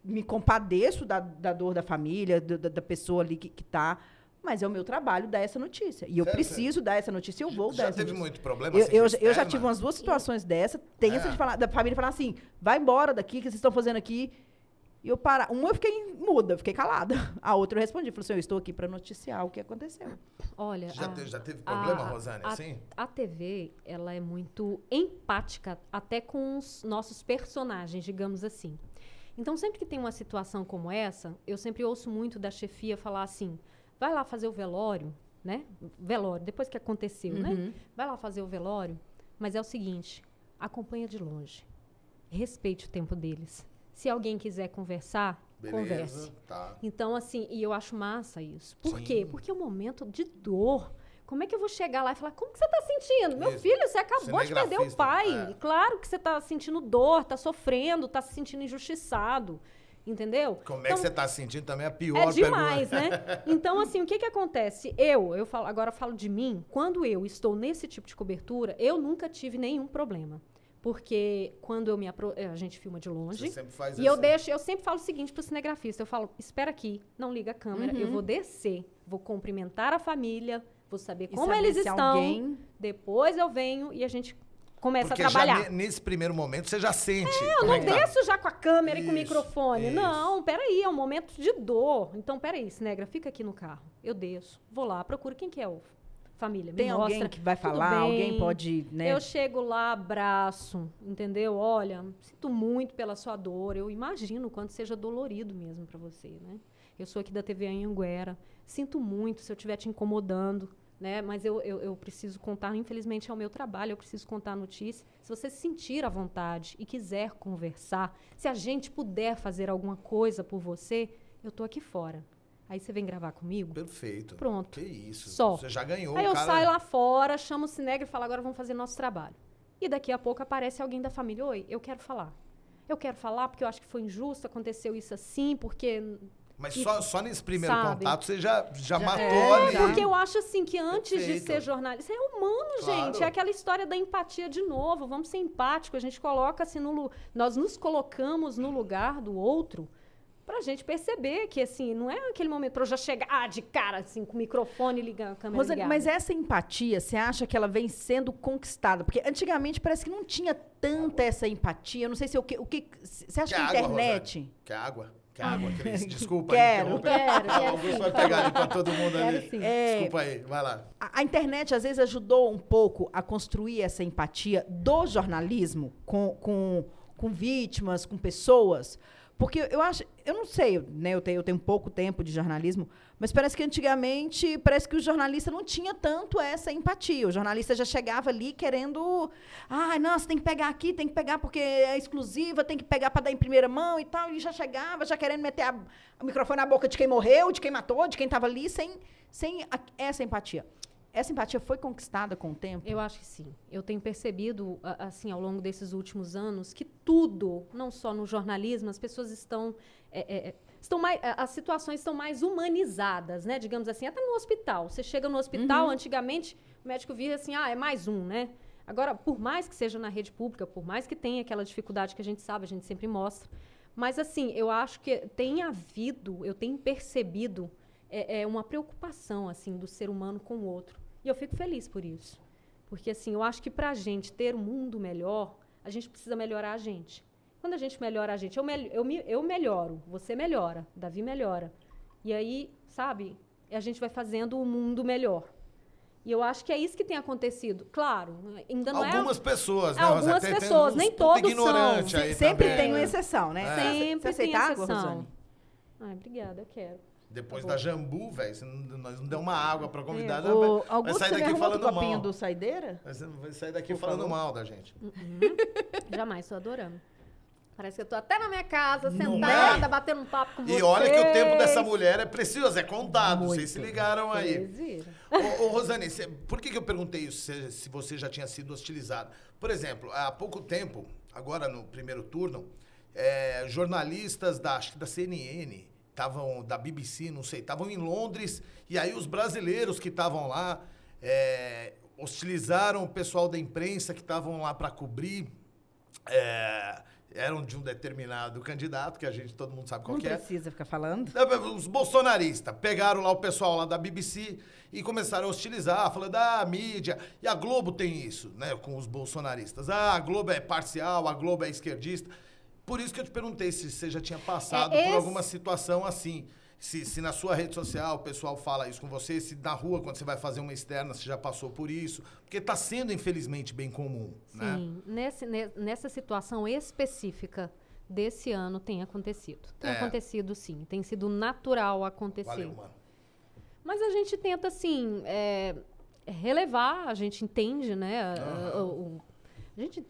Me compadeço da, da dor da família, do- da, da pessoa ali que, que tá. Mas é o meu trabalho dar essa notícia. E eu Certo. preciso dar essa notícia, eu vou dar Já essa teve notícia. muito problema Eu, assim, eu, de eu já tive umas duas situações dessa, tensa É. de falar, da família falar assim, vai embora daqui, o que vocês estão fazendo aqui? E eu parar. Uma eu fiquei muda, fiquei calada. A outra eu respondi, falei assim, eu estou aqui para noticiar o que aconteceu. Olha, Já, a- teve, já teve problema, a- Rosane, a, assim? A TV, ela é muito empática até com os nossos personagens, digamos assim. Então, sempre que tem uma situação como essa, eu sempre ouço muito da chefia falar assim: vai lá fazer o velório, né? Velório, depois que aconteceu, Uhum. né? Vai lá fazer o velório, mas é o seguinte: acompanha de longe. Respeite o tempo deles. Se alguém quiser conversar, converse. Beleza, tá. Então, assim, e eu acho massa isso. Por Sim. quê? Porque é um momento de dor. Como é que eu vou chegar lá e falar, como que você tá sentindo? Meu Isso. filho, você acabou de perder o pai. é. Claro que você tá sentindo dor, tá sofrendo, tá se sentindo injustiçado. Entendeu? Como é Então, que você tá sentindo também é a pior é demais, pergunta. né? Então, assim, o que que acontece? Eu, eu falo, agora eu falo de mim, quando eu estou nesse tipo de cobertura, eu nunca tive nenhum problema. Porque quando eu me apro... eh, a gente filma de longe. Você sempre faz E eu assim. deixo, eu sempre falo o seguinte pro cinegrafista, eu falo, espera aqui, não liga a câmera, Uhum. eu vou descer, vou cumprimentar a família, vou saber E como saber eles estão. alguém- Depois eu venho e a gente começa Porque a trabalhar. já ne- nesse primeiro momento você já sente. Eu como não é tá. desço já com a câmera e com o Isso, microfone. isso. Não, peraí, é um momento de dor. Então, peraí, Cinegra, fica aqui no carro. Eu desço, vou lá, procuro quem que é o família, me Tem mostra. alguém que vai falar, bem. alguém pode, né? Eu chego lá, abraço, entendeu? Olha, sinto muito pela sua dor. Eu imagino o quanto seja dolorido mesmo para você, né? Eu sou aqui da TV Anhanguera. Sinto muito se eu estiver te incomodando, né? Mas eu, eu, eu preciso contar, infelizmente é o meu trabalho, eu preciso contar a notícia. Se você se sentir à vontade e quiser conversar, se a gente puder fazer alguma coisa por você, eu tô aqui fora. Aí você vem gravar comigo? Perfeito. Pronto. Que isso. Só. Você já ganhou, Aí eu cara. saio lá fora, chamo o Cinegre e falo, agora vamos fazer nosso trabalho. E daqui a pouco aparece alguém da família, oi, eu quero falar. Eu quero falar porque eu acho que foi injusto, aconteceu isso assim, porque... Mas E- só, só nesse primeiro sabe? contato você já, já, matou é, ali. já. Porque eu acho assim que antes de Perfeito. ser jornalista, é humano, Claro. gente. É aquela história da empatia de novo. Vamos ser empáticos. A gente coloca assim no nós nos colocamos no lugar do outro pra gente perceber que assim, não é aquele momento pra eu já chegar ah, de cara assim com o microfone ligando, a câmera Rosane, ligada. mas essa empatia, você acha que ela vem sendo conquistada? Porque antigamente parece que não tinha tanta essa empatia. Eu não sei se o que. O que você acha que a água, internet. Rosane? Quer água? Água, Cris? Desculpa. Quero, interromper. quero, O quero Augusto vai pegar ali pra todo mundo Quero ali. sim. Desculpa aí, vai lá. A, a internet, às vezes, ajudou um pouco a construir essa empatia do jornalismo com, com, com vítimas, com pessoas. Porque eu acho, eu não sei, né? Eu tenho, eu tenho pouco tempo de jornalismo, mas parece que antigamente parece que o jornalista não tinha tanto essa empatia. O jornalista já chegava ali querendo. Ah, nossa, tem que pegar aqui, tem que pegar porque é exclusiva, tem que pegar para dar em primeira mão e tal. E já chegava, já querendo meter a- o microfone na boca de quem morreu, de quem matou, de quem estava ali, sem, sem a- essa empatia. Essa empatia foi conquistada com o tempo? Eu acho que sim. Eu tenho percebido, assim, ao longo desses últimos anos, que tudo, não só no jornalismo, as pessoas estão. é, é, é, estão mais, as situações estão mais humanizadas, né? Digamos assim, até no hospital. Você chega no hospital, antigamente, o médico via assim, ah, é mais um, né? Agora, por mais que seja na rede pública, por mais que tenha aquela dificuldade que a gente sabe, a gente sempre mostra. Mas, assim, eu acho que tem havido, eu tenho percebido é, é uma preocupação, assim, do ser humano com o outro. E eu fico feliz por isso. Porque, assim, eu acho que para a gente ter um mundo melhor, a gente precisa melhorar a gente. Quando a gente melhora a gente, eu, mel eu, me- eu melhoro, você melhora, Davi melhora. E aí, sabe, a gente vai fazendo o mundo melhor. E eu acho que é isso que tem acontecido. Claro, ainda não Algumas é... pessoas, né? Algumas pessoas, nem todos são. Sempre também, tem uma né? exceção, né? É. Sempre Você aceita tem água, exceção. Rosane? Ai, obrigada, eu quero. Depois Tá da. Jambu, velho, nós não deu uma água pra convidada. O vai, vai sair daqui falando mal. do Saideira? Vai sair daqui Por falando favor. mal da gente. Jamais, estou adorando. Parece que eu tô até na minha casa, Não sentada, é? batendo um papo com E vocês. olha que o tempo dessa mulher é precioso, é contado. Muito. Vocês se ligaram aí. Ô, ô, Rosane, cê- por que, que eu perguntei isso, se, se você já tinha sido hostilizado? Por exemplo, há pouco tempo, agora no primeiro turno, é, jornalistas da, acho que da CNN, estavam da BBC, não sei, estavam em Londres, e aí os brasileiros que estavam lá é, hostilizaram o pessoal da imprensa que estavam lá para cobrir. é, eram de um determinado candidato, que a gente, todo mundo sabe qual Não que é. precisa ficar falando. Os bolsonaristas pegaram lá o pessoal lá da BBC e começaram a hostilizar, falando, ah, a mídia. E a Globo tem isso, né, com os bolsonaristas. Ah, a Globo é parcial, a Globo é esquerdista. Por isso que eu te perguntei se você já tinha passado É, por esse- alguma situação assim. Se, se na sua rede social o pessoal fala isso com você, se na rua, quando você vai fazer uma externa, você já passou por isso. Porque está sendo, infelizmente, bem comum, né? Sim, nesse, ne- nessa situação específica desse ano tem acontecido. Tem É. acontecido, sim. Tem sido natural acontecer. Valeu, mano. Mas a gente tenta, assim, é, relevar, a gente entende, né? a- Aham. o- o- a, gente,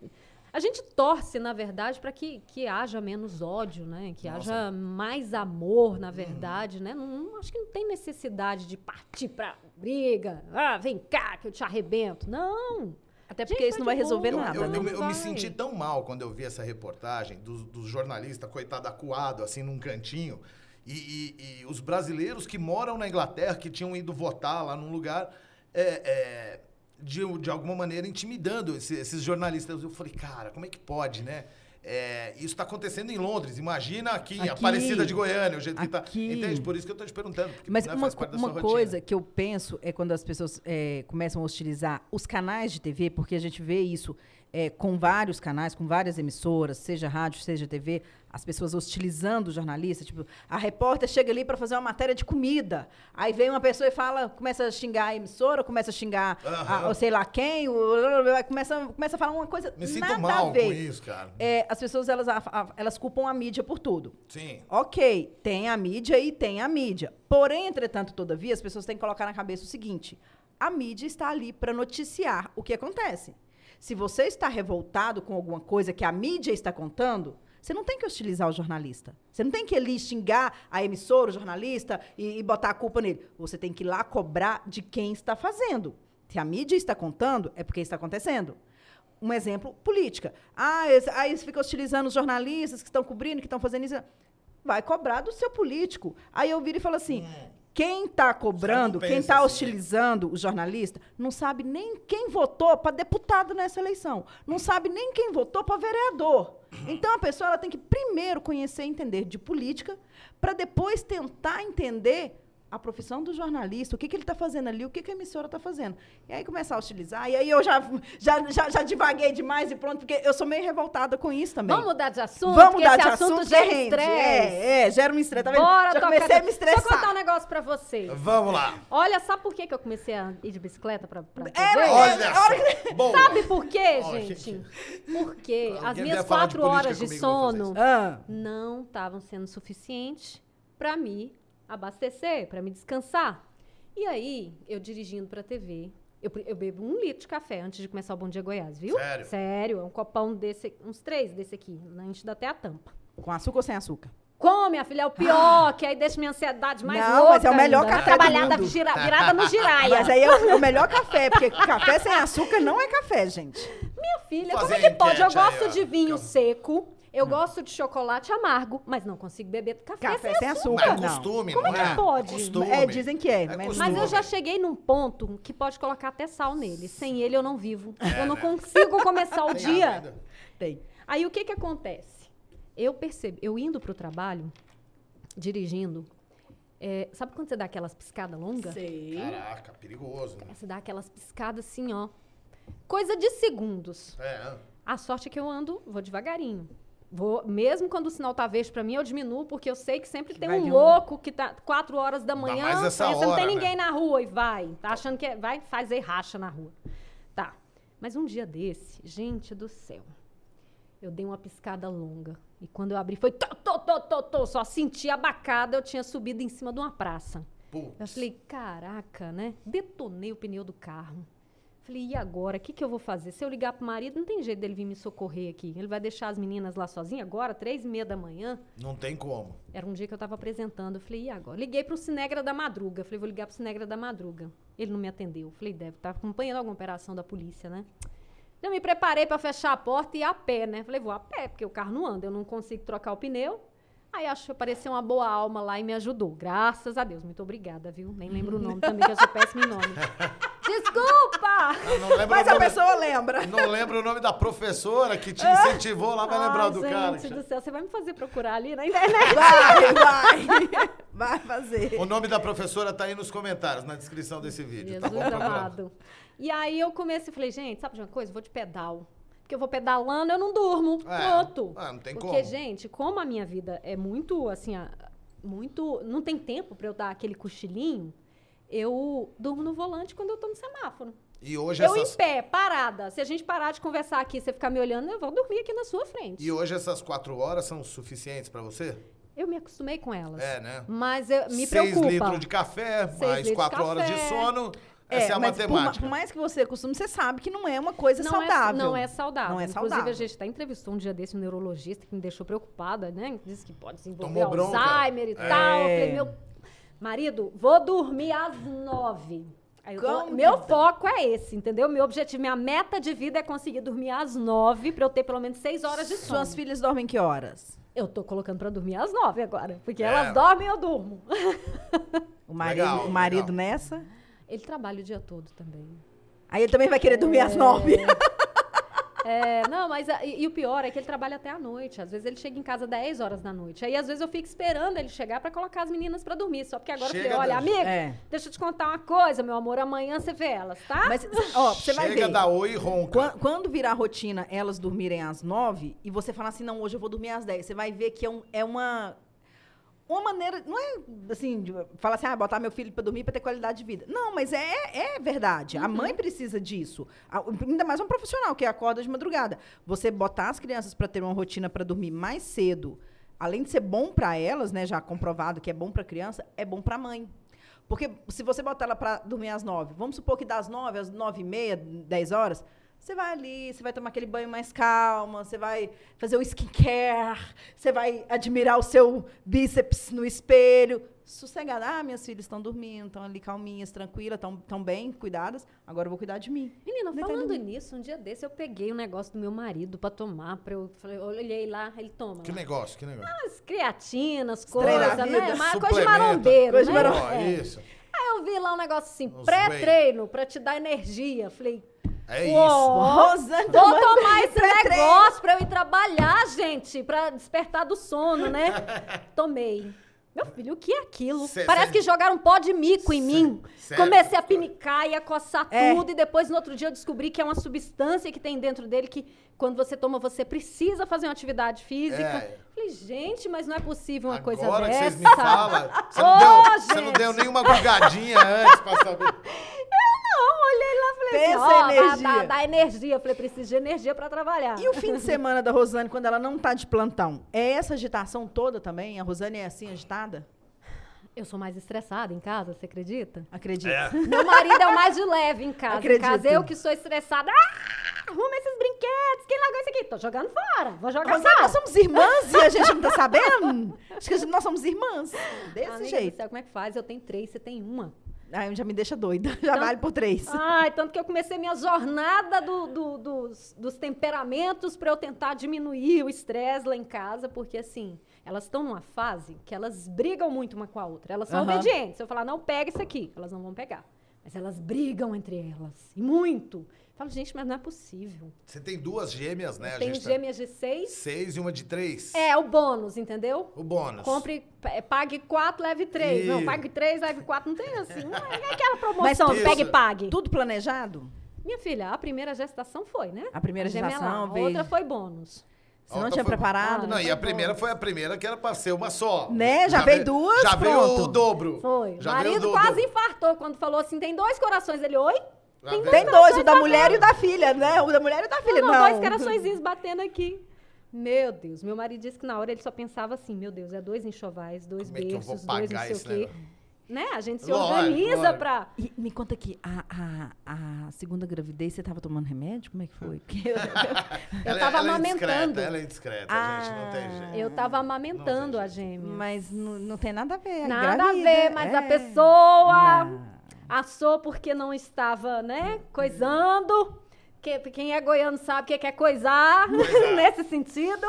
a gente torce, na verdade, para que, que haja menos ódio, né? Que Nossa. haja mais amor, na verdade, né? Não, não- acho que não tem necessidade de partir pra briga. Ah, vem cá que eu te arrebento. Não! Até Gente, porque isso tá não vai resolver. Eu, nada. eu- né? eu me- eu me senti tão mal quando eu vi essa reportagem dos do jornalista, coitado, acuado, assim, num cantinho. E, e- e os brasileiros que moram na Inglaterra, que tinham ido votar lá num lugar, é, é, de, de alguma maneira intimidando esse- esses jornalistas. Eu falei, cara, como é que pode, né? É, isso está acontecendo em Londres. Imagina aqui, Aqui. Aparecida de Goiânia, o jeito que tá. Aqui. Entende? Por isso que eu tô te perguntando. Mas né, uma, uma rotina. coisa que eu penso é quando as pessoas é, começam a hostilizar os canais de TV, porque a gente vê isso é, com vários canais, com várias emissoras, seja rádio, seja TV, as pessoas hostilizando o jornalista. Tipo, a repórter chega ali para fazer uma matéria de comida. Aí vem uma pessoa e fala, começa a xingar a emissora, começa a xingar a, Aham. ou sei lá quem, começa, começa a falar uma coisa Me sinto a mal com isso, cara. É, as pessoas elas, a- a- elas culpam a mídia por tudo. Sim. Ok, tem a mídia e tem a mídia. Porém, entretanto, todavia, as pessoas têm que colocar na cabeça o seguinte: a mídia está ali para noticiar o que acontece. Se você está revoltado com alguma coisa que a mídia está contando, você não tem que hostilizar o jornalista. Você não tem que ali xingar a emissora, o jornalista e, e botar a culpa nele. Você tem que ir lá cobrar de quem está fazendo. Se a mídia está contando, é porque está acontecendo. Um exemplo, política. Ah, aí você fica hostilizando os jornalistas que estão cobrindo, que estão fazendo isso. Vai cobrar do seu político. Aí eu viro e falo assim: quem está cobrando, quem está assim, né? hostilizando o jornalista, não sabe nem quem votou para deputado nessa eleição. Não sabe nem quem votou para vereador. Então a pessoa ela tem que primeiro conhecer e entender de política, para depois tentar entender a profissão do jornalista, o que, que ele está fazendo ali, o que, que a emissora está fazendo. E aí começar a utilizar. E aí eu já, já, já, já divaguei demais e pronto, porque eu sou meio revoltada com isso também. Vamos mudar de assunto? Vamos mudar esse de assunto, assunto, gera gente. estresse. É, é, gera um estresse. Tá vendo? Bora já tocar comecei a me essa- Deixa eu estressar. contar um negócio pra vocês. Vamos lá. Olha, sabe por que, que eu comecei a ir de bicicleta pra, pra É, TV? mas- Olha. Boa. Sabe por quê, gente? Porque Alguém as minhas de quatro política horas de vou sono Ah, não estavam sendo suficientes pra me abastecer, pra me descansar. E aí, eu dirigindo pra TV, eu, eu bebo um litro de café antes de começar o Bom Dia Goiás, viu? Sério? Sério, é um copão desse, uns três desse aqui, né? a gente dá até a tampa. com açúcar ou sem açúcar? Come, minha filha, é o pior, que aí deixa minha ansiedade mais Não, louca mas é o melhor ainda, café do Trabalhada, mundo. gira- virada no giraia. Mas aí é o, é o melhor café, porque café sem açúcar não é café, gente. Minha filha, Fazer como é que pode? Eu aí, gosto ó. de vinho Calma. seco, eu gosto de chocolate amargo, mas não consigo beber café, Café sem sem açúcar. Mas é costume, Como não é que pode? Costume. É, dizem que é, É mas- costume. Mas eu já cheguei num ponto que pode colocar até sal nele. Sem ele eu não vivo. É, eu não né? consigo começar o Tem dia. água ainda? Tem. Aí o que que acontece? Eu percebo, eu indo pro trabalho, dirigindo, é, sabe quando você dá aquelas piscadas longas? Sei. Caraca, perigoso, né? Você dá aquelas piscadas assim, ó. Coisa de segundos. É. A sorte é que eu ando, vou devagarinho. Vou, mesmo quando o sinal tá verde pra mim, eu diminuo, porque eu sei que sempre tem vai um um- louco que tá quatro horas da manhã, mais essa pensa, não tem hora, ninguém né? na rua e vai. Tá achando que é- vai fazer racha na rua. Tá. Mas um dia desse, gente do céu, eu dei uma piscada longa. E quando eu abri, foi tô, tô, tô, tô, tô. Só senti a bacada, eu tinha subido em cima de uma praça. Eu Putz. falei, caraca, né? Detonei o pneu do carro. Falei, e agora? O que, que eu vou fazer? Se eu ligar pro marido, não tem jeito dele vir me socorrer aqui. Ele vai deixar as meninas lá sozinhas agora, três e meia da manhã. Não tem como. Era um dia que eu tava apresentando. Eu falei, e agora? Liguei pro Cinegra da Madruga. Falei, vou ligar pro Cinegra da Madruga. Ele não me atendeu. Falei, deve estar acompanhando alguma operação da polícia, né? Eu me preparei para fechar a porta e ir a pé, né? Falei, vou a pé, porque o carro não anda, eu não consigo trocar o pneu. Aí acho que apareceu uma boa alma lá e me ajudou. Graças a Deus. Muito obrigada, viu? Nem lembro o nome também, que eu sou péssima em nome. Desculpa! Não Mas a nome- pessoa lembra. Não lembro o nome da professora que te incentivou lá, vai lembrar Ai, do gente cara. do céu, você vai me fazer procurar ali na internet? Vai, vai. Vai fazer. O nome da professora tá aí nos comentários, na descrição desse vídeo, tá bom? Jesus amado. E aí eu comecei, falei, gente, sabe de uma coisa? Vou de pedal. Porque eu vou pedalando, eu não durmo. É. Pronto. Ah, não tem Porque, como. gente, como a minha vida é muito, assim, muito... Não tem tempo pra eu dar aquele cochilinho, eu durmo no volante quando eu tô no semáforo. E hoje Eu essas... em pé, parada. Se a gente parar de conversar aqui, você ficar me olhando, eu vou dormir aqui na sua frente. E hoje essas quatro horas são suficientes pra você? Eu me acostumei com elas. É, né? Mas eu, me Seis preocupa. litros de café, Seis mais litros de quatro horas de café. sono. Essa é, a por matemática. Por, mais que você acostume, você sabe que não é uma coisa não saudável. É, não é saudável. Não é Inclusive, saudável. a gente até entrevistou um dia desse um neurologista que me deixou preocupada, né? Disse que pode desenvolver Tomou bronca. Alzheimer e É. tal. Eu falei, meu marido, vou dormir às nove. Aí eu tô- meu foco é esse, entendeu? Meu objetivo, minha meta de vida é conseguir dormir às nove pra eu ter pelo menos seis horas de sono. Suas filhas dormem que horas? Eu tô colocando pra dormir às nove agora. Porque É. elas dormem, eu durmo. O marido, Legal, o marido legal. nessa? Ele trabalha o dia todo também. Aí ele também vai querer dormir às nove. É, não, mas a- e, e o pior é que ele trabalha até à noite. Às vezes ele chega em casa 10 horas da noite. Aí às vezes eu fico esperando ele chegar pra colocar as meninas pra dormir. Só porque agora Chega eu falei, olha, da- amiga, É. deixa eu te contar uma coisa, meu amor. Amanhã você vê elas, tá? Mas, ó, você vai Chega ver. da oi e ronca. Quan- Quando virar rotina elas dormirem às nove e você falar assim, não, hoje eu vou dormir às dez, você vai ver que é, um- é uma. Uma maneira, não é assim, de falar assim, ah, botar meu filho pra dormir pra ter qualidade de vida. Não, mas é, é verdade. A mãe precisa disso. A- ainda mais um profissional que acorda de madrugada. Você botar as crianças pra ter uma rotina pra dormir mais cedo, além de ser bom pra elas, né, já comprovado que é bom pra criança, é bom pra mãe. Porque se você botar ela pra dormir às nove, vamos supor que das nove às nove e meia, dez horas, você vai ali, você vai tomar aquele banho mais calma, você vai fazer o skincare, você vai admirar o seu bíceps no espelho, sossegada. Ah, minhas filhas estão dormindo, estão ali calminhas, tranquilas, estão tão bem, cuidadas. Agora eu vou cuidar de mim. Menina, Nem falando nisso, um dia desse eu peguei um negócio do meu marido pra tomar. Pra eu, falei, eu olhei lá, ele toma. Que lá. negócio, que negócio. Umas creatinas, Estranho coisas, né? Mas coisa de marombeiro, Coisa de né? marombeiro. Ó, É. isso. Aí eu vi lá um negócio assim, pré-treino, pra te dar energia. Falei, É isso. Vou tomar esse negócio pra eu ir trabalhar, gente, pra despertar do sono, né? Tomei. Meu filho, o que é aquilo? Cê- Parece cê- que jogaram um pó de mico em Cê- mim. sério? Comecei a pinicar e a coçar É. tudo. E depois, no outro dia, eu descobri que é uma substância que tem dentro dele que, quando você toma, você precisa fazer uma atividade física. É. Falei, gente, mas não é possível uma coisa Agora que dessa. vocês me falam, você não, Ô, deu, você não deu nenhuma bugadinha antes pra saber. Não, olhei lá e falei Pensa assim, ó, dá- energia. Dá, dá energia. Eu falei, preciso de energia pra trabalhar. E o fim de semana da Rosane, quando ela não tá de plantão? É essa agitação toda também? A Rosane é assim, agitada? Eu sou mais estressada em casa, você acredita? Acredito. É. Meu marido é o mais de leve em casa. Acredito. Em casa, eu que sou estressada. Ah, arruma esses brinquedos. Quem largou isso aqui? Tô jogando fora. Vou jogar nós fora. somos irmãs e a gente não tá sabendo? Acho que a gente- nós somos irmãs. Desse Amiga do jeito. céu, como é que faz? Eu tenho três, você tem uma. Ai, já me deixa doida. Já Então- vale por três. Ai, tanto que eu comecei minha jornada do- do- dos, dos temperamentos pra eu tentar diminuir o estresse lá em casa, porque assim, elas estão numa fase que elas brigam muito uma com a outra. Elas são Aham. obedientes. Se eu falar, não pega isso aqui, elas não vão pegar. Mas elas brigam entre elas. E muito. Eu falo, gente, mas não é possível. Você tem duas gêmeas, né? A gente tá- gêmeas de seis. Seis e uma de três. É, o bônus, entendeu? O bônus. Compre, pa- pague quatro, leve três. Não, Ih. pague três, leve quatro. Não tem assim. Não é aquela promoção, Mas pegue e pague. Tudo planejado? Minha filha, a primeira gestação foi, né? A primeira gêmea gestação veio- A outra foi bônus. Você não tinha foi- preparado? Ah, Não, e foi a primeira bom. foi a primeira que era pra ser uma só. Né? Já veio veio- duas, Já veio pronto. o dobro. Foi. Já o veio marido o quase infartou quando falou assim: tem dois corações. Ele, oi? Tem Tem dois, o da mulher e o da filha, né? O da mulher e o da filha. Não, Não, não, dois coraçõezinhos batendo aqui. Meu Deus, meu marido disse que na hora ele só pensava assim: meu Deus, é dois enxovais, dois Como é que eu vou berços, dois não sei o quê. negócio? Né? A gente se Lógico, organiza lógico. pra. E me conta aqui, a, a, a segunda gravidez, você tava tomando remédio? Como é que foi? Eu- Eu Ela- tava ela É amamentando. indiscreta, ela é indiscreta, gente. Não tem Ah. jeito. Eu tava amamentando a gêmea. mas não, não tem nada a ver. Nada engravida, a ver, mas a é. pessoa Não. Assou porque não estava, né, coisando. Que, quem é goiano sabe o que é coisar, nesse sentido.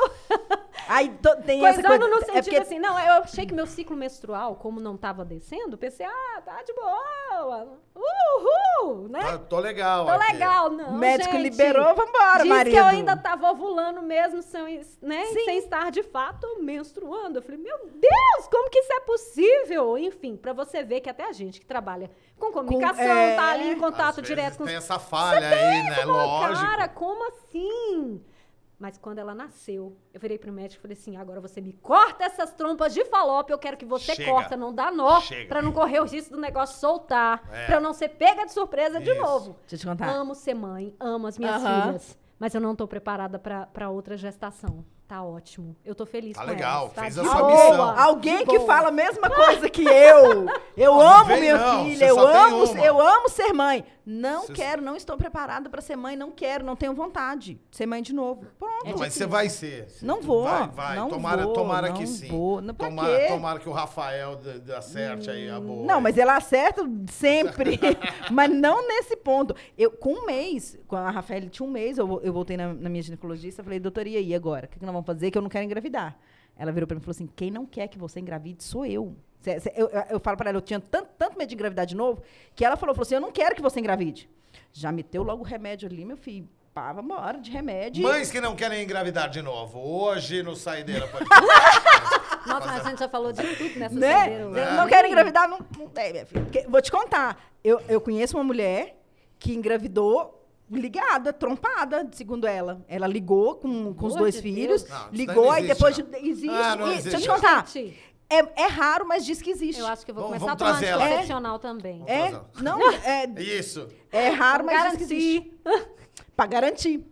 Aí to- tem essa Coisando coisa... no é sentido porque- assim, não, eu achei que meu ciclo menstrual, como não estava descendo, pensei, ah, tá de boa, uhul, né? Tô, tô legal. Tô aqui. legal, não, O médico gente. liberou, vambora, Diz marido. que eu ainda tava ovulando mesmo, sem, né, sem estar de fato menstruando. Eu falei, meu Deus, como que isso é possível? Enfim, pra você ver que até a gente que trabalha com comunicação, é, tá ali em contato direto com Tem essa falha aí, né? Fala, Lógico. Cara, como assim? Mas quando ela nasceu, eu virei pro médico e falei assim: agora você me corta essas trompas de falópio, eu quero que você Chega. corta, não dá nó, Chega. pra não correr o risco do negócio soltar, É. pra eu não ser pega de surpresa de Isso. novo. Deixa eu te contar. Amo ser mãe, amo as minhas Aham. filhas, mas eu não tô preparada pra, pra outra gestação. Tá ótimo. Eu tô feliz Tá com legal, elas, tá? fez a sua boa, missão. Alguém que boa. fala a mesma coisa que eu. Eu Não, não amo vem minha não, filha, você eu amo, eu amo ser mãe. Não Você- quero, não estou preparada para ser mãe, não quero, não tenho vontade de ser mãe de novo. Pronto. É Não, mas difícil. você vai ser. Não vou, Vai, vai. não tomara vou, tomara não que sim. vou. Não, tomara, quê? tomara que o Rafael acerte aí a boa. Não, mas ela acerta sempre, mas não nesse ponto. Eu, com um mês, com a Rafael tinha um mês, eu, eu voltei na, na minha ginecologista, falei, doutora, e aí agora? O que, que nós vamos fazer que eu não quero engravidar? Ela virou pra mim e falou assim, quem não quer que você engravide sou eu. Eu, eu- eu falo pra ela, eu tinha tanto, tanto medo de engravidar de novo, que ela falou, falou assim, eu não quero que você engravide. Já meteu logo o remédio ali, meu filho. pá, vambora, de remédio. Mães que não querem engravidar de novo. Hoje no Saideira pode. Nossa, mas a gente já falou de tudo nessa né? saideira hoje. Não quero engravidar, não, não tem, minha filha. Porque- vou te contar. Eu, eu conheço uma mulher que engravidou ligada, trompada, segundo ela. Ela ligou com, com os dois de filhos. Não, ligou, não aí existe, depois. não. de- existe. Ah, não e- existe, Deixa eu te contar. É, é raro, mas diz que existe. eu acho que eu vou Vamos- começar a tomar anticoncepcional também. É, não, é, Isso. é raro, mas diz que existe. Pra garantir.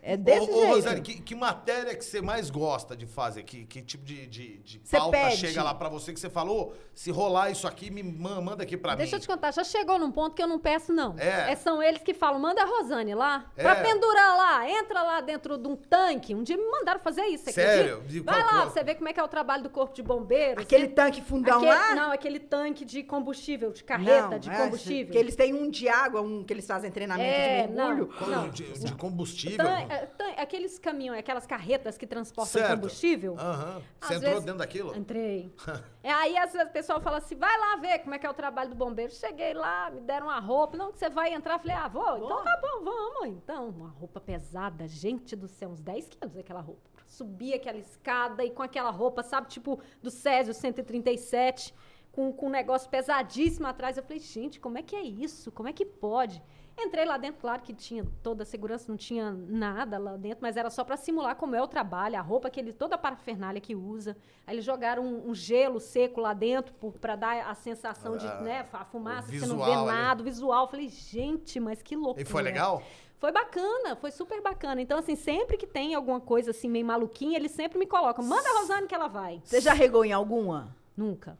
É desse ô, ô, jeito. Rosane, que, que matéria que você mais gosta de fazer? Que, que tipo de, de, de Você pauta pede. chega lá pra você que você falou? Se rolar isso aqui, me ma- manda aqui pra Deixa eu mim. te contar, já chegou num ponto que eu não peço, não. É. são eles que falam, manda a Rosane lá, É. pra pendurar lá, entra lá dentro de um tanque. Um dia me mandaram fazer isso, você Sério? De Vai qual lá, pra você ver como é que é o trabalho do corpo de bombeiro. Aquele você- tanque fundão aquele- lá? Não, aquele tanque de combustível, de carreta Não, de é, combustível. Que eles têm um de água, um que eles fazem treinamento É, de mergulho. não. Quando- de, de combustível? Tan- é, tan- aqueles caminhões, aquelas carretas que transportam Certo. combustível. Aham. Você entrou vezes- dentro daquilo? Entrei. é, aí às vezes o pessoal fala assim, vai lá ver como é que é o trabalho do bombeiro. Cheguei lá, me deram uma roupa. Não, que você vai entrar. Falei, ah, vou. Então tá bom, vamos. Então, uma roupa pesada. Gente do céu, uns 10 quilos aquela roupa. Subi aquela escada e com aquela roupa, sabe, tipo do Césio 137, com, com um negócio pesadíssimo atrás. Eu falei, gente, como é que é isso? Como é que pode? Entrei lá dentro, claro que tinha toda a segurança, não tinha nada lá dentro, mas era só para simular como é o trabalho, a roupa que ele, toda a parafernália que usa. Aí eles jogaram um, um gelo seco lá dentro para dar a sensação de, Ah, né, a fumaça, o você não vê visual ali. nada, o visual. Eu Falei, gente, mas que loucura. E foi legal? Foi bacana, foi super bacana. Então, assim, sempre que tem alguma coisa assim meio maluquinha, eles sempre me colocam. Manda a Rosane que ela vai. Você já regou em alguma? Nunca.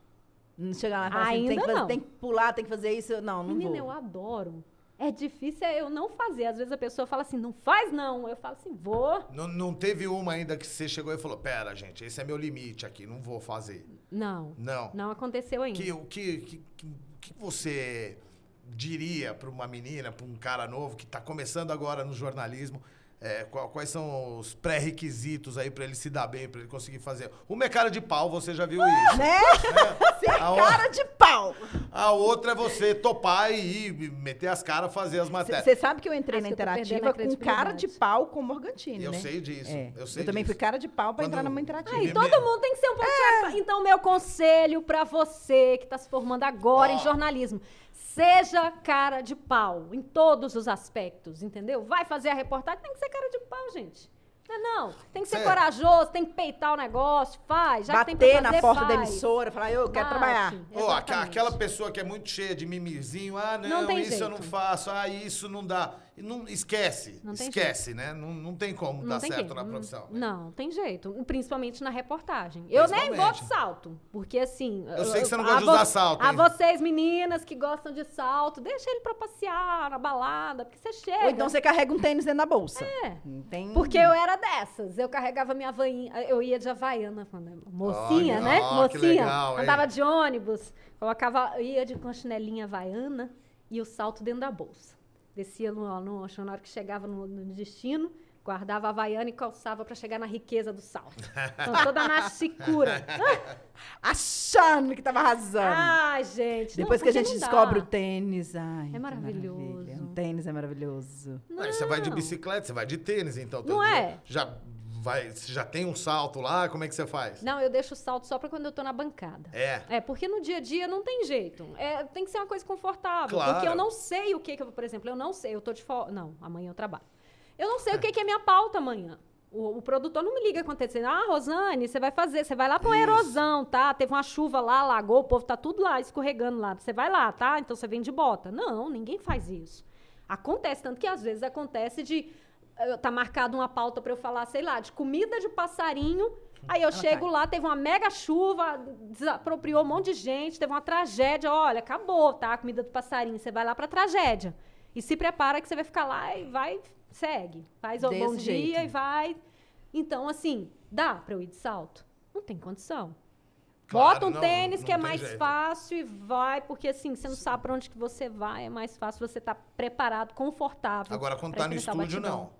Não chega lá e fala assim, Ainda tem que, fazer- não. tem que pular, tem que fazer isso. Não, não Menina, vou. eu adoro. É difícil é eu não fazer. Às vezes a pessoa fala assim, não faz não. Eu falo assim, vou. Não, não teve uma ainda que você chegou e falou: Pera, gente, esse é meu limite aqui, não vou fazer. Não. Não. Não aconteceu ainda. O que, que, que, que você diria para uma menina, para um cara novo que está começando agora no jornalismo? É, qual- quais são os pré-requisitos aí para ele se dar bem, para ele conseguir fazer? Uma é cara de pau, você já viu isso. Né? Você é A cara de pau. A outra é você topar e ir, meter as caras, fazer as matérias. Você sabe que eu entrei Acho na eu interativa com cara de pau com Morgantini, Eu né? sei disso, É. eu sei também disso. fui cara de pau pra Quando- entrar numa interativa. Aí Me- todo me- mundo tem que ser um pouco de Então, meu conselho pra você que tá se formando agora Ó. em jornalismo. Seja cara de pau em todos os aspectos, entendeu? Vai fazer a reportagem, tem que ser cara de pau, gente. Não, é não. Tem que ser Certo. corajoso, tem que peitar o negócio, faz. Já que tem Bater pra na fazer, porta da faz. emissora, falar, eu quero Bate. trabalhar. Exatamente. aquela pessoa que é muito cheia de mimizinho, ah, não, Não isso eu não jeito. faço, ah, isso não dá. E não, esquece, Não tem esquece, né? Não, não tem como Não dar tem certo que- na profissão. né? Não, tem jeito. Principalmente na reportagem. Eu nem vou de Principalmente. salto. Porque assim. Eu sei que você não a gosta de usar salto, A hein? vocês, meninas que gostam de salto, deixa ele pra passear na balada, porque você chega. Ou então você carrega um tênis dentro da bolsa. É. Tem... Porque eu era dessas. Eu carregava minha vainha. Eu ia de Havaiana, quando- mocinha, Olha, né? que mocinha. legal, hein? andava de ônibus, colocava, ia de com a chinelinha havaiana e o salto dentro da bolsa. Descia no, no na hora que chegava no, no destino, guardava a havaiana e calçava pra chegar na riqueza do salto. Então, toda na secura. Achando que tava arrasando. Ai, gente. não, Depois que a gente não descobre o tênis, ai, É maravilhoso. O tênis é maravilhoso. Aí você vai de Não. bicicleta, você vai de tênis, então. Não dia. é? Já, vai, você já tem um salto lá, como é que você faz? Não, eu deixo o salto só pra quando eu tô na bancada. É. É, porque no dia a dia não tem jeito. É, tem que ser uma coisa confortável. Claro. Porque eu não sei o que, que eu, por exemplo, eu não sei, eu tô de folga. Não, amanhã eu trabalho. Eu não sei o que, que é minha pauta amanhã. O, o produtor não me liga acontecendo. Ah, Rosane, você vai fazer, você vai lá pra uma Isso. erosão, tá? Teve uma chuva lá, lagou, o povo tá tudo lá, escorregando lá. Você vai lá, tá? Então você vem de bota. Não, ninguém faz isso. Acontece, tanto que às vezes acontece de. Tá marcado uma pauta pra eu falar, sei lá, de comida de passarinho. Aí eu Ela chego cai. lá, teve uma mega chuva, desapropriou um monte de gente, teve uma tragédia. Olha, acabou, tá? A comida do passarinho. Você vai lá pra tragédia. E se prepara que você vai ficar lá e vai, segue. Faz o Desse bom jeito. dia e vai. Então, assim, dá pra eu ir de salto? Não tem condição. Claro, Bota um não, tênis não que é mais jeito. fácil e vai, porque assim, você não sabe pra onde que você vai, é mais fácil você estar preparado, confortável. Agora, quando tá no estúdio, não.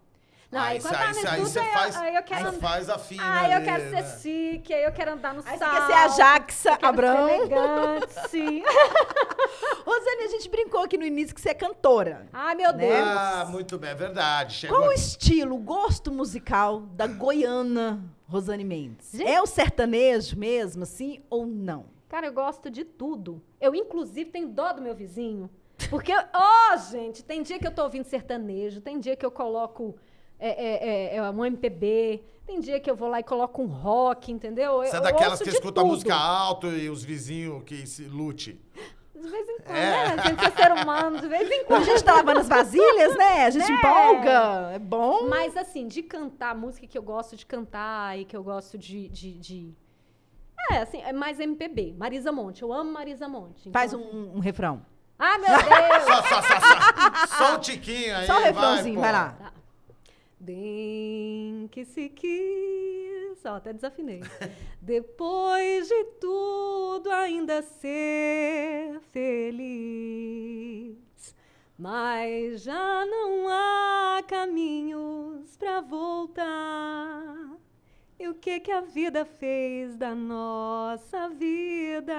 Não, aí, aí, quando tá aí, aí você aí eu- faz, aí eu quero você andar- faz a fina Ai, eu quero né? ser chique, aí eu quero andar no Aí você salto. quer ser a Jaxa Abrão. elegante, sim. Rosane, a gente brincou aqui no início que você é cantora. Ai, meu Né? Deus. Ah, muito bem, é verdade. Chegou Qual o estilo, o gosto musical da goiana Rosane Mendes? Gente- É o sertanejo mesmo, assim, ou não? Cara, eu gosto de tudo. Eu, inclusive, tenho dó do meu vizinho. Porque, ó, gente, tem dia que eu tô ouvindo sertanejo, tem dia que eu coloco é, é, é, é, um MPB, tem dia que eu vou lá e coloco um rock, entendeu? Você é Eu- daquelas ouço que escuta a tudo. música alto e os vizinhos que se lute. De vez em quando, É. né? A gente é ser humano, de vez em Quando a gente tá lavando as vasilhas, né? A gente Né? empolga. É bom. Mas, assim, de cantar música que eu gosto de cantar e que eu gosto de. de, de- É, assim, é mais MPB. Marisa Monte. Eu amo Marisa Monte. Faz Então, um, um refrão. Ai, meu Deus! Só, só, só, só. Só um tiquinho aí, Só o vai, refrãozinho, pô. vai lá. Bem que se quis. Ó, até desafinei. Depois de tudo, ainda ser feliz. Mas já não há caminhos pra voltar. E o que que a vida fez da nossa vida?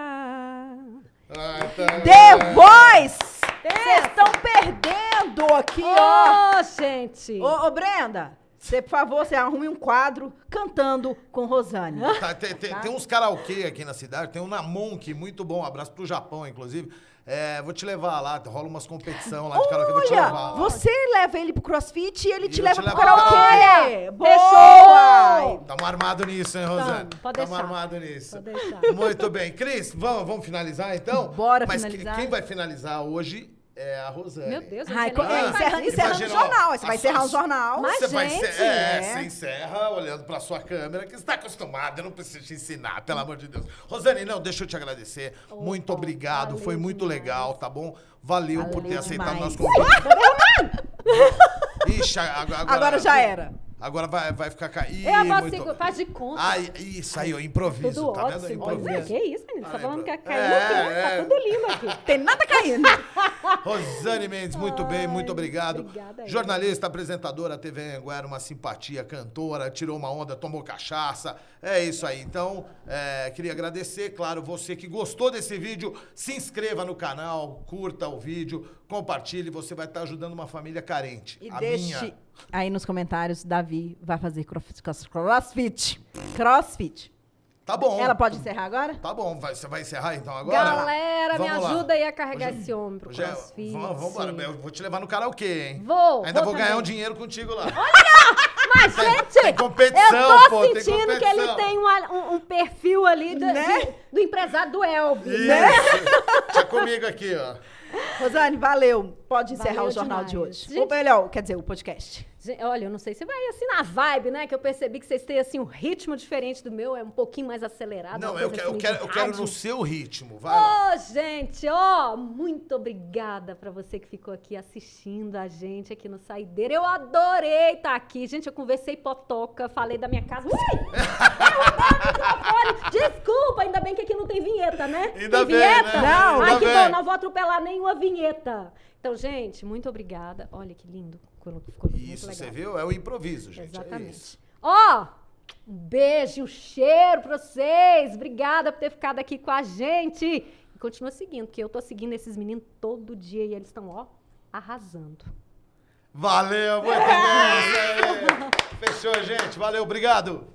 Ah, tá. The Voice! Vocês estão perdendo aqui, ó. Ô, gente! Ô, ô, Brenda, você, por favor, você arrume um quadro cantando com Rosane. Tá, tem, tem- tem uns karaokê aqui na cidade, tem um na Monk, muito bom, um abraço pro Japão, inclusive. É, vou te levar lá, rola umas competição lá de karaokê, vou te levar Olha, lá. você leva ele pro crossfit e ele E te leva te pro karaokê. Boa! Tamo armado nisso, hein, Rosane? Tamo, pode Tamo deixar. armado nisso. Pode deixar. Muito bem. Cris, vamos, vamos finalizar então? Bora Mas finalizar. que- quem vai finalizar hoje é a Rosane. Meu Deus, eu Ai, nem é, encerra, encerrando o jornal. Você vai encerrar o jornal. Mas- Você vai gente, ser, é, é. você encerra olhando pra sua câmera, que você está acostumado, eu não preciso te ensinar, pelo amor de Deus. Rosane, não, deixa eu te agradecer. Opa, muito obrigado, valeu foi muito demais. legal, tá bom? Valeu, por ter Valeu aceitado o demais. nosso convite. Ixi, agora, agora, Agora já era. Agora vai, vai ficar cair. Eu vou muito... segurar, faz de conta. Ai, isso aí, ó, improviso, tudo tá vendo? ótimo. Improviso. Olha, que isso, menino? Você tá Ah, falando que caiu É, é. Tá tudo lindo aqui. Tem nada caindo. Rosane Mendes, muito bem, Ai, muito obrigado. obrigada aí. Jornalista, apresentadora, TV Anguera, uma simpatia, cantora, tirou uma onda, tomou cachaça. É isso aí. Então, é, queria agradecer, claro, você que gostou desse vídeo, se inscreva no canal, curta o vídeo, compartilhe, você vai estar ajudando uma família carente. E a deixe minha. Aí nos comentários, Davi vai fazer cross- cross- crossfit. Crossfit. Tá bom. Ela pode encerrar agora? Tá bom, vai- você vai encerrar então agora? Galera, me Vamos lá. ajuda aí a carregar esse homem pro Hoje é- crossfit. Vamos, vamos embora. Eu vou te levar no karaokê, hein? Vou, Ainda vou vou, ganhar um dinheiro contigo lá. Mas, Tem- gente, tem competição, eu tô pô, tem sentindo que ele tem uma- um, um perfil ali de- Né? de- do empresário do Elvis, Isso. né? Tá comigo aqui, ó. Rosane, valeu. Pode encerrar Valeu o jornal de demais. hoje. Gente- Ou melhor, quer dizer, o podcast. Olha, eu não sei se vai assim na vibe, né? Que eu percebi que vocês têm assim um ritmo diferente do meu, é um pouquinho mais acelerado. Não, eu coisa quero, eu assim, quero, eu quero no seu ritmo. Vai. Ô, gente, ó, muito obrigada pra você que ficou aqui assistindo a gente aqui no Saideira. Eu adorei estar aqui. Gente, eu conversei potoca, falei da minha casa. Ui! Derrubou o microfone! Desculpa, ainda bem que aqui não tem vinheta, né? Ainda tem bem, vinheta? né? Não. Ai, Ainda que bem. bom, não vou atropelar nenhuma vinheta. Então, gente, muito obrigada. Olha que lindo. Ficou ficou muito Isso, legal. você viu? É o improviso, gente. É Exatamente. isso. Ó, um beijo, um cheiro pra vocês. Obrigada por ter ficado aqui com a gente. E continua seguindo, porque eu tô seguindo esses meninos todo dia e eles estão, ó, arrasando. Valeu, muito bem. isso aí. Fechou, gente. Valeu, obrigado.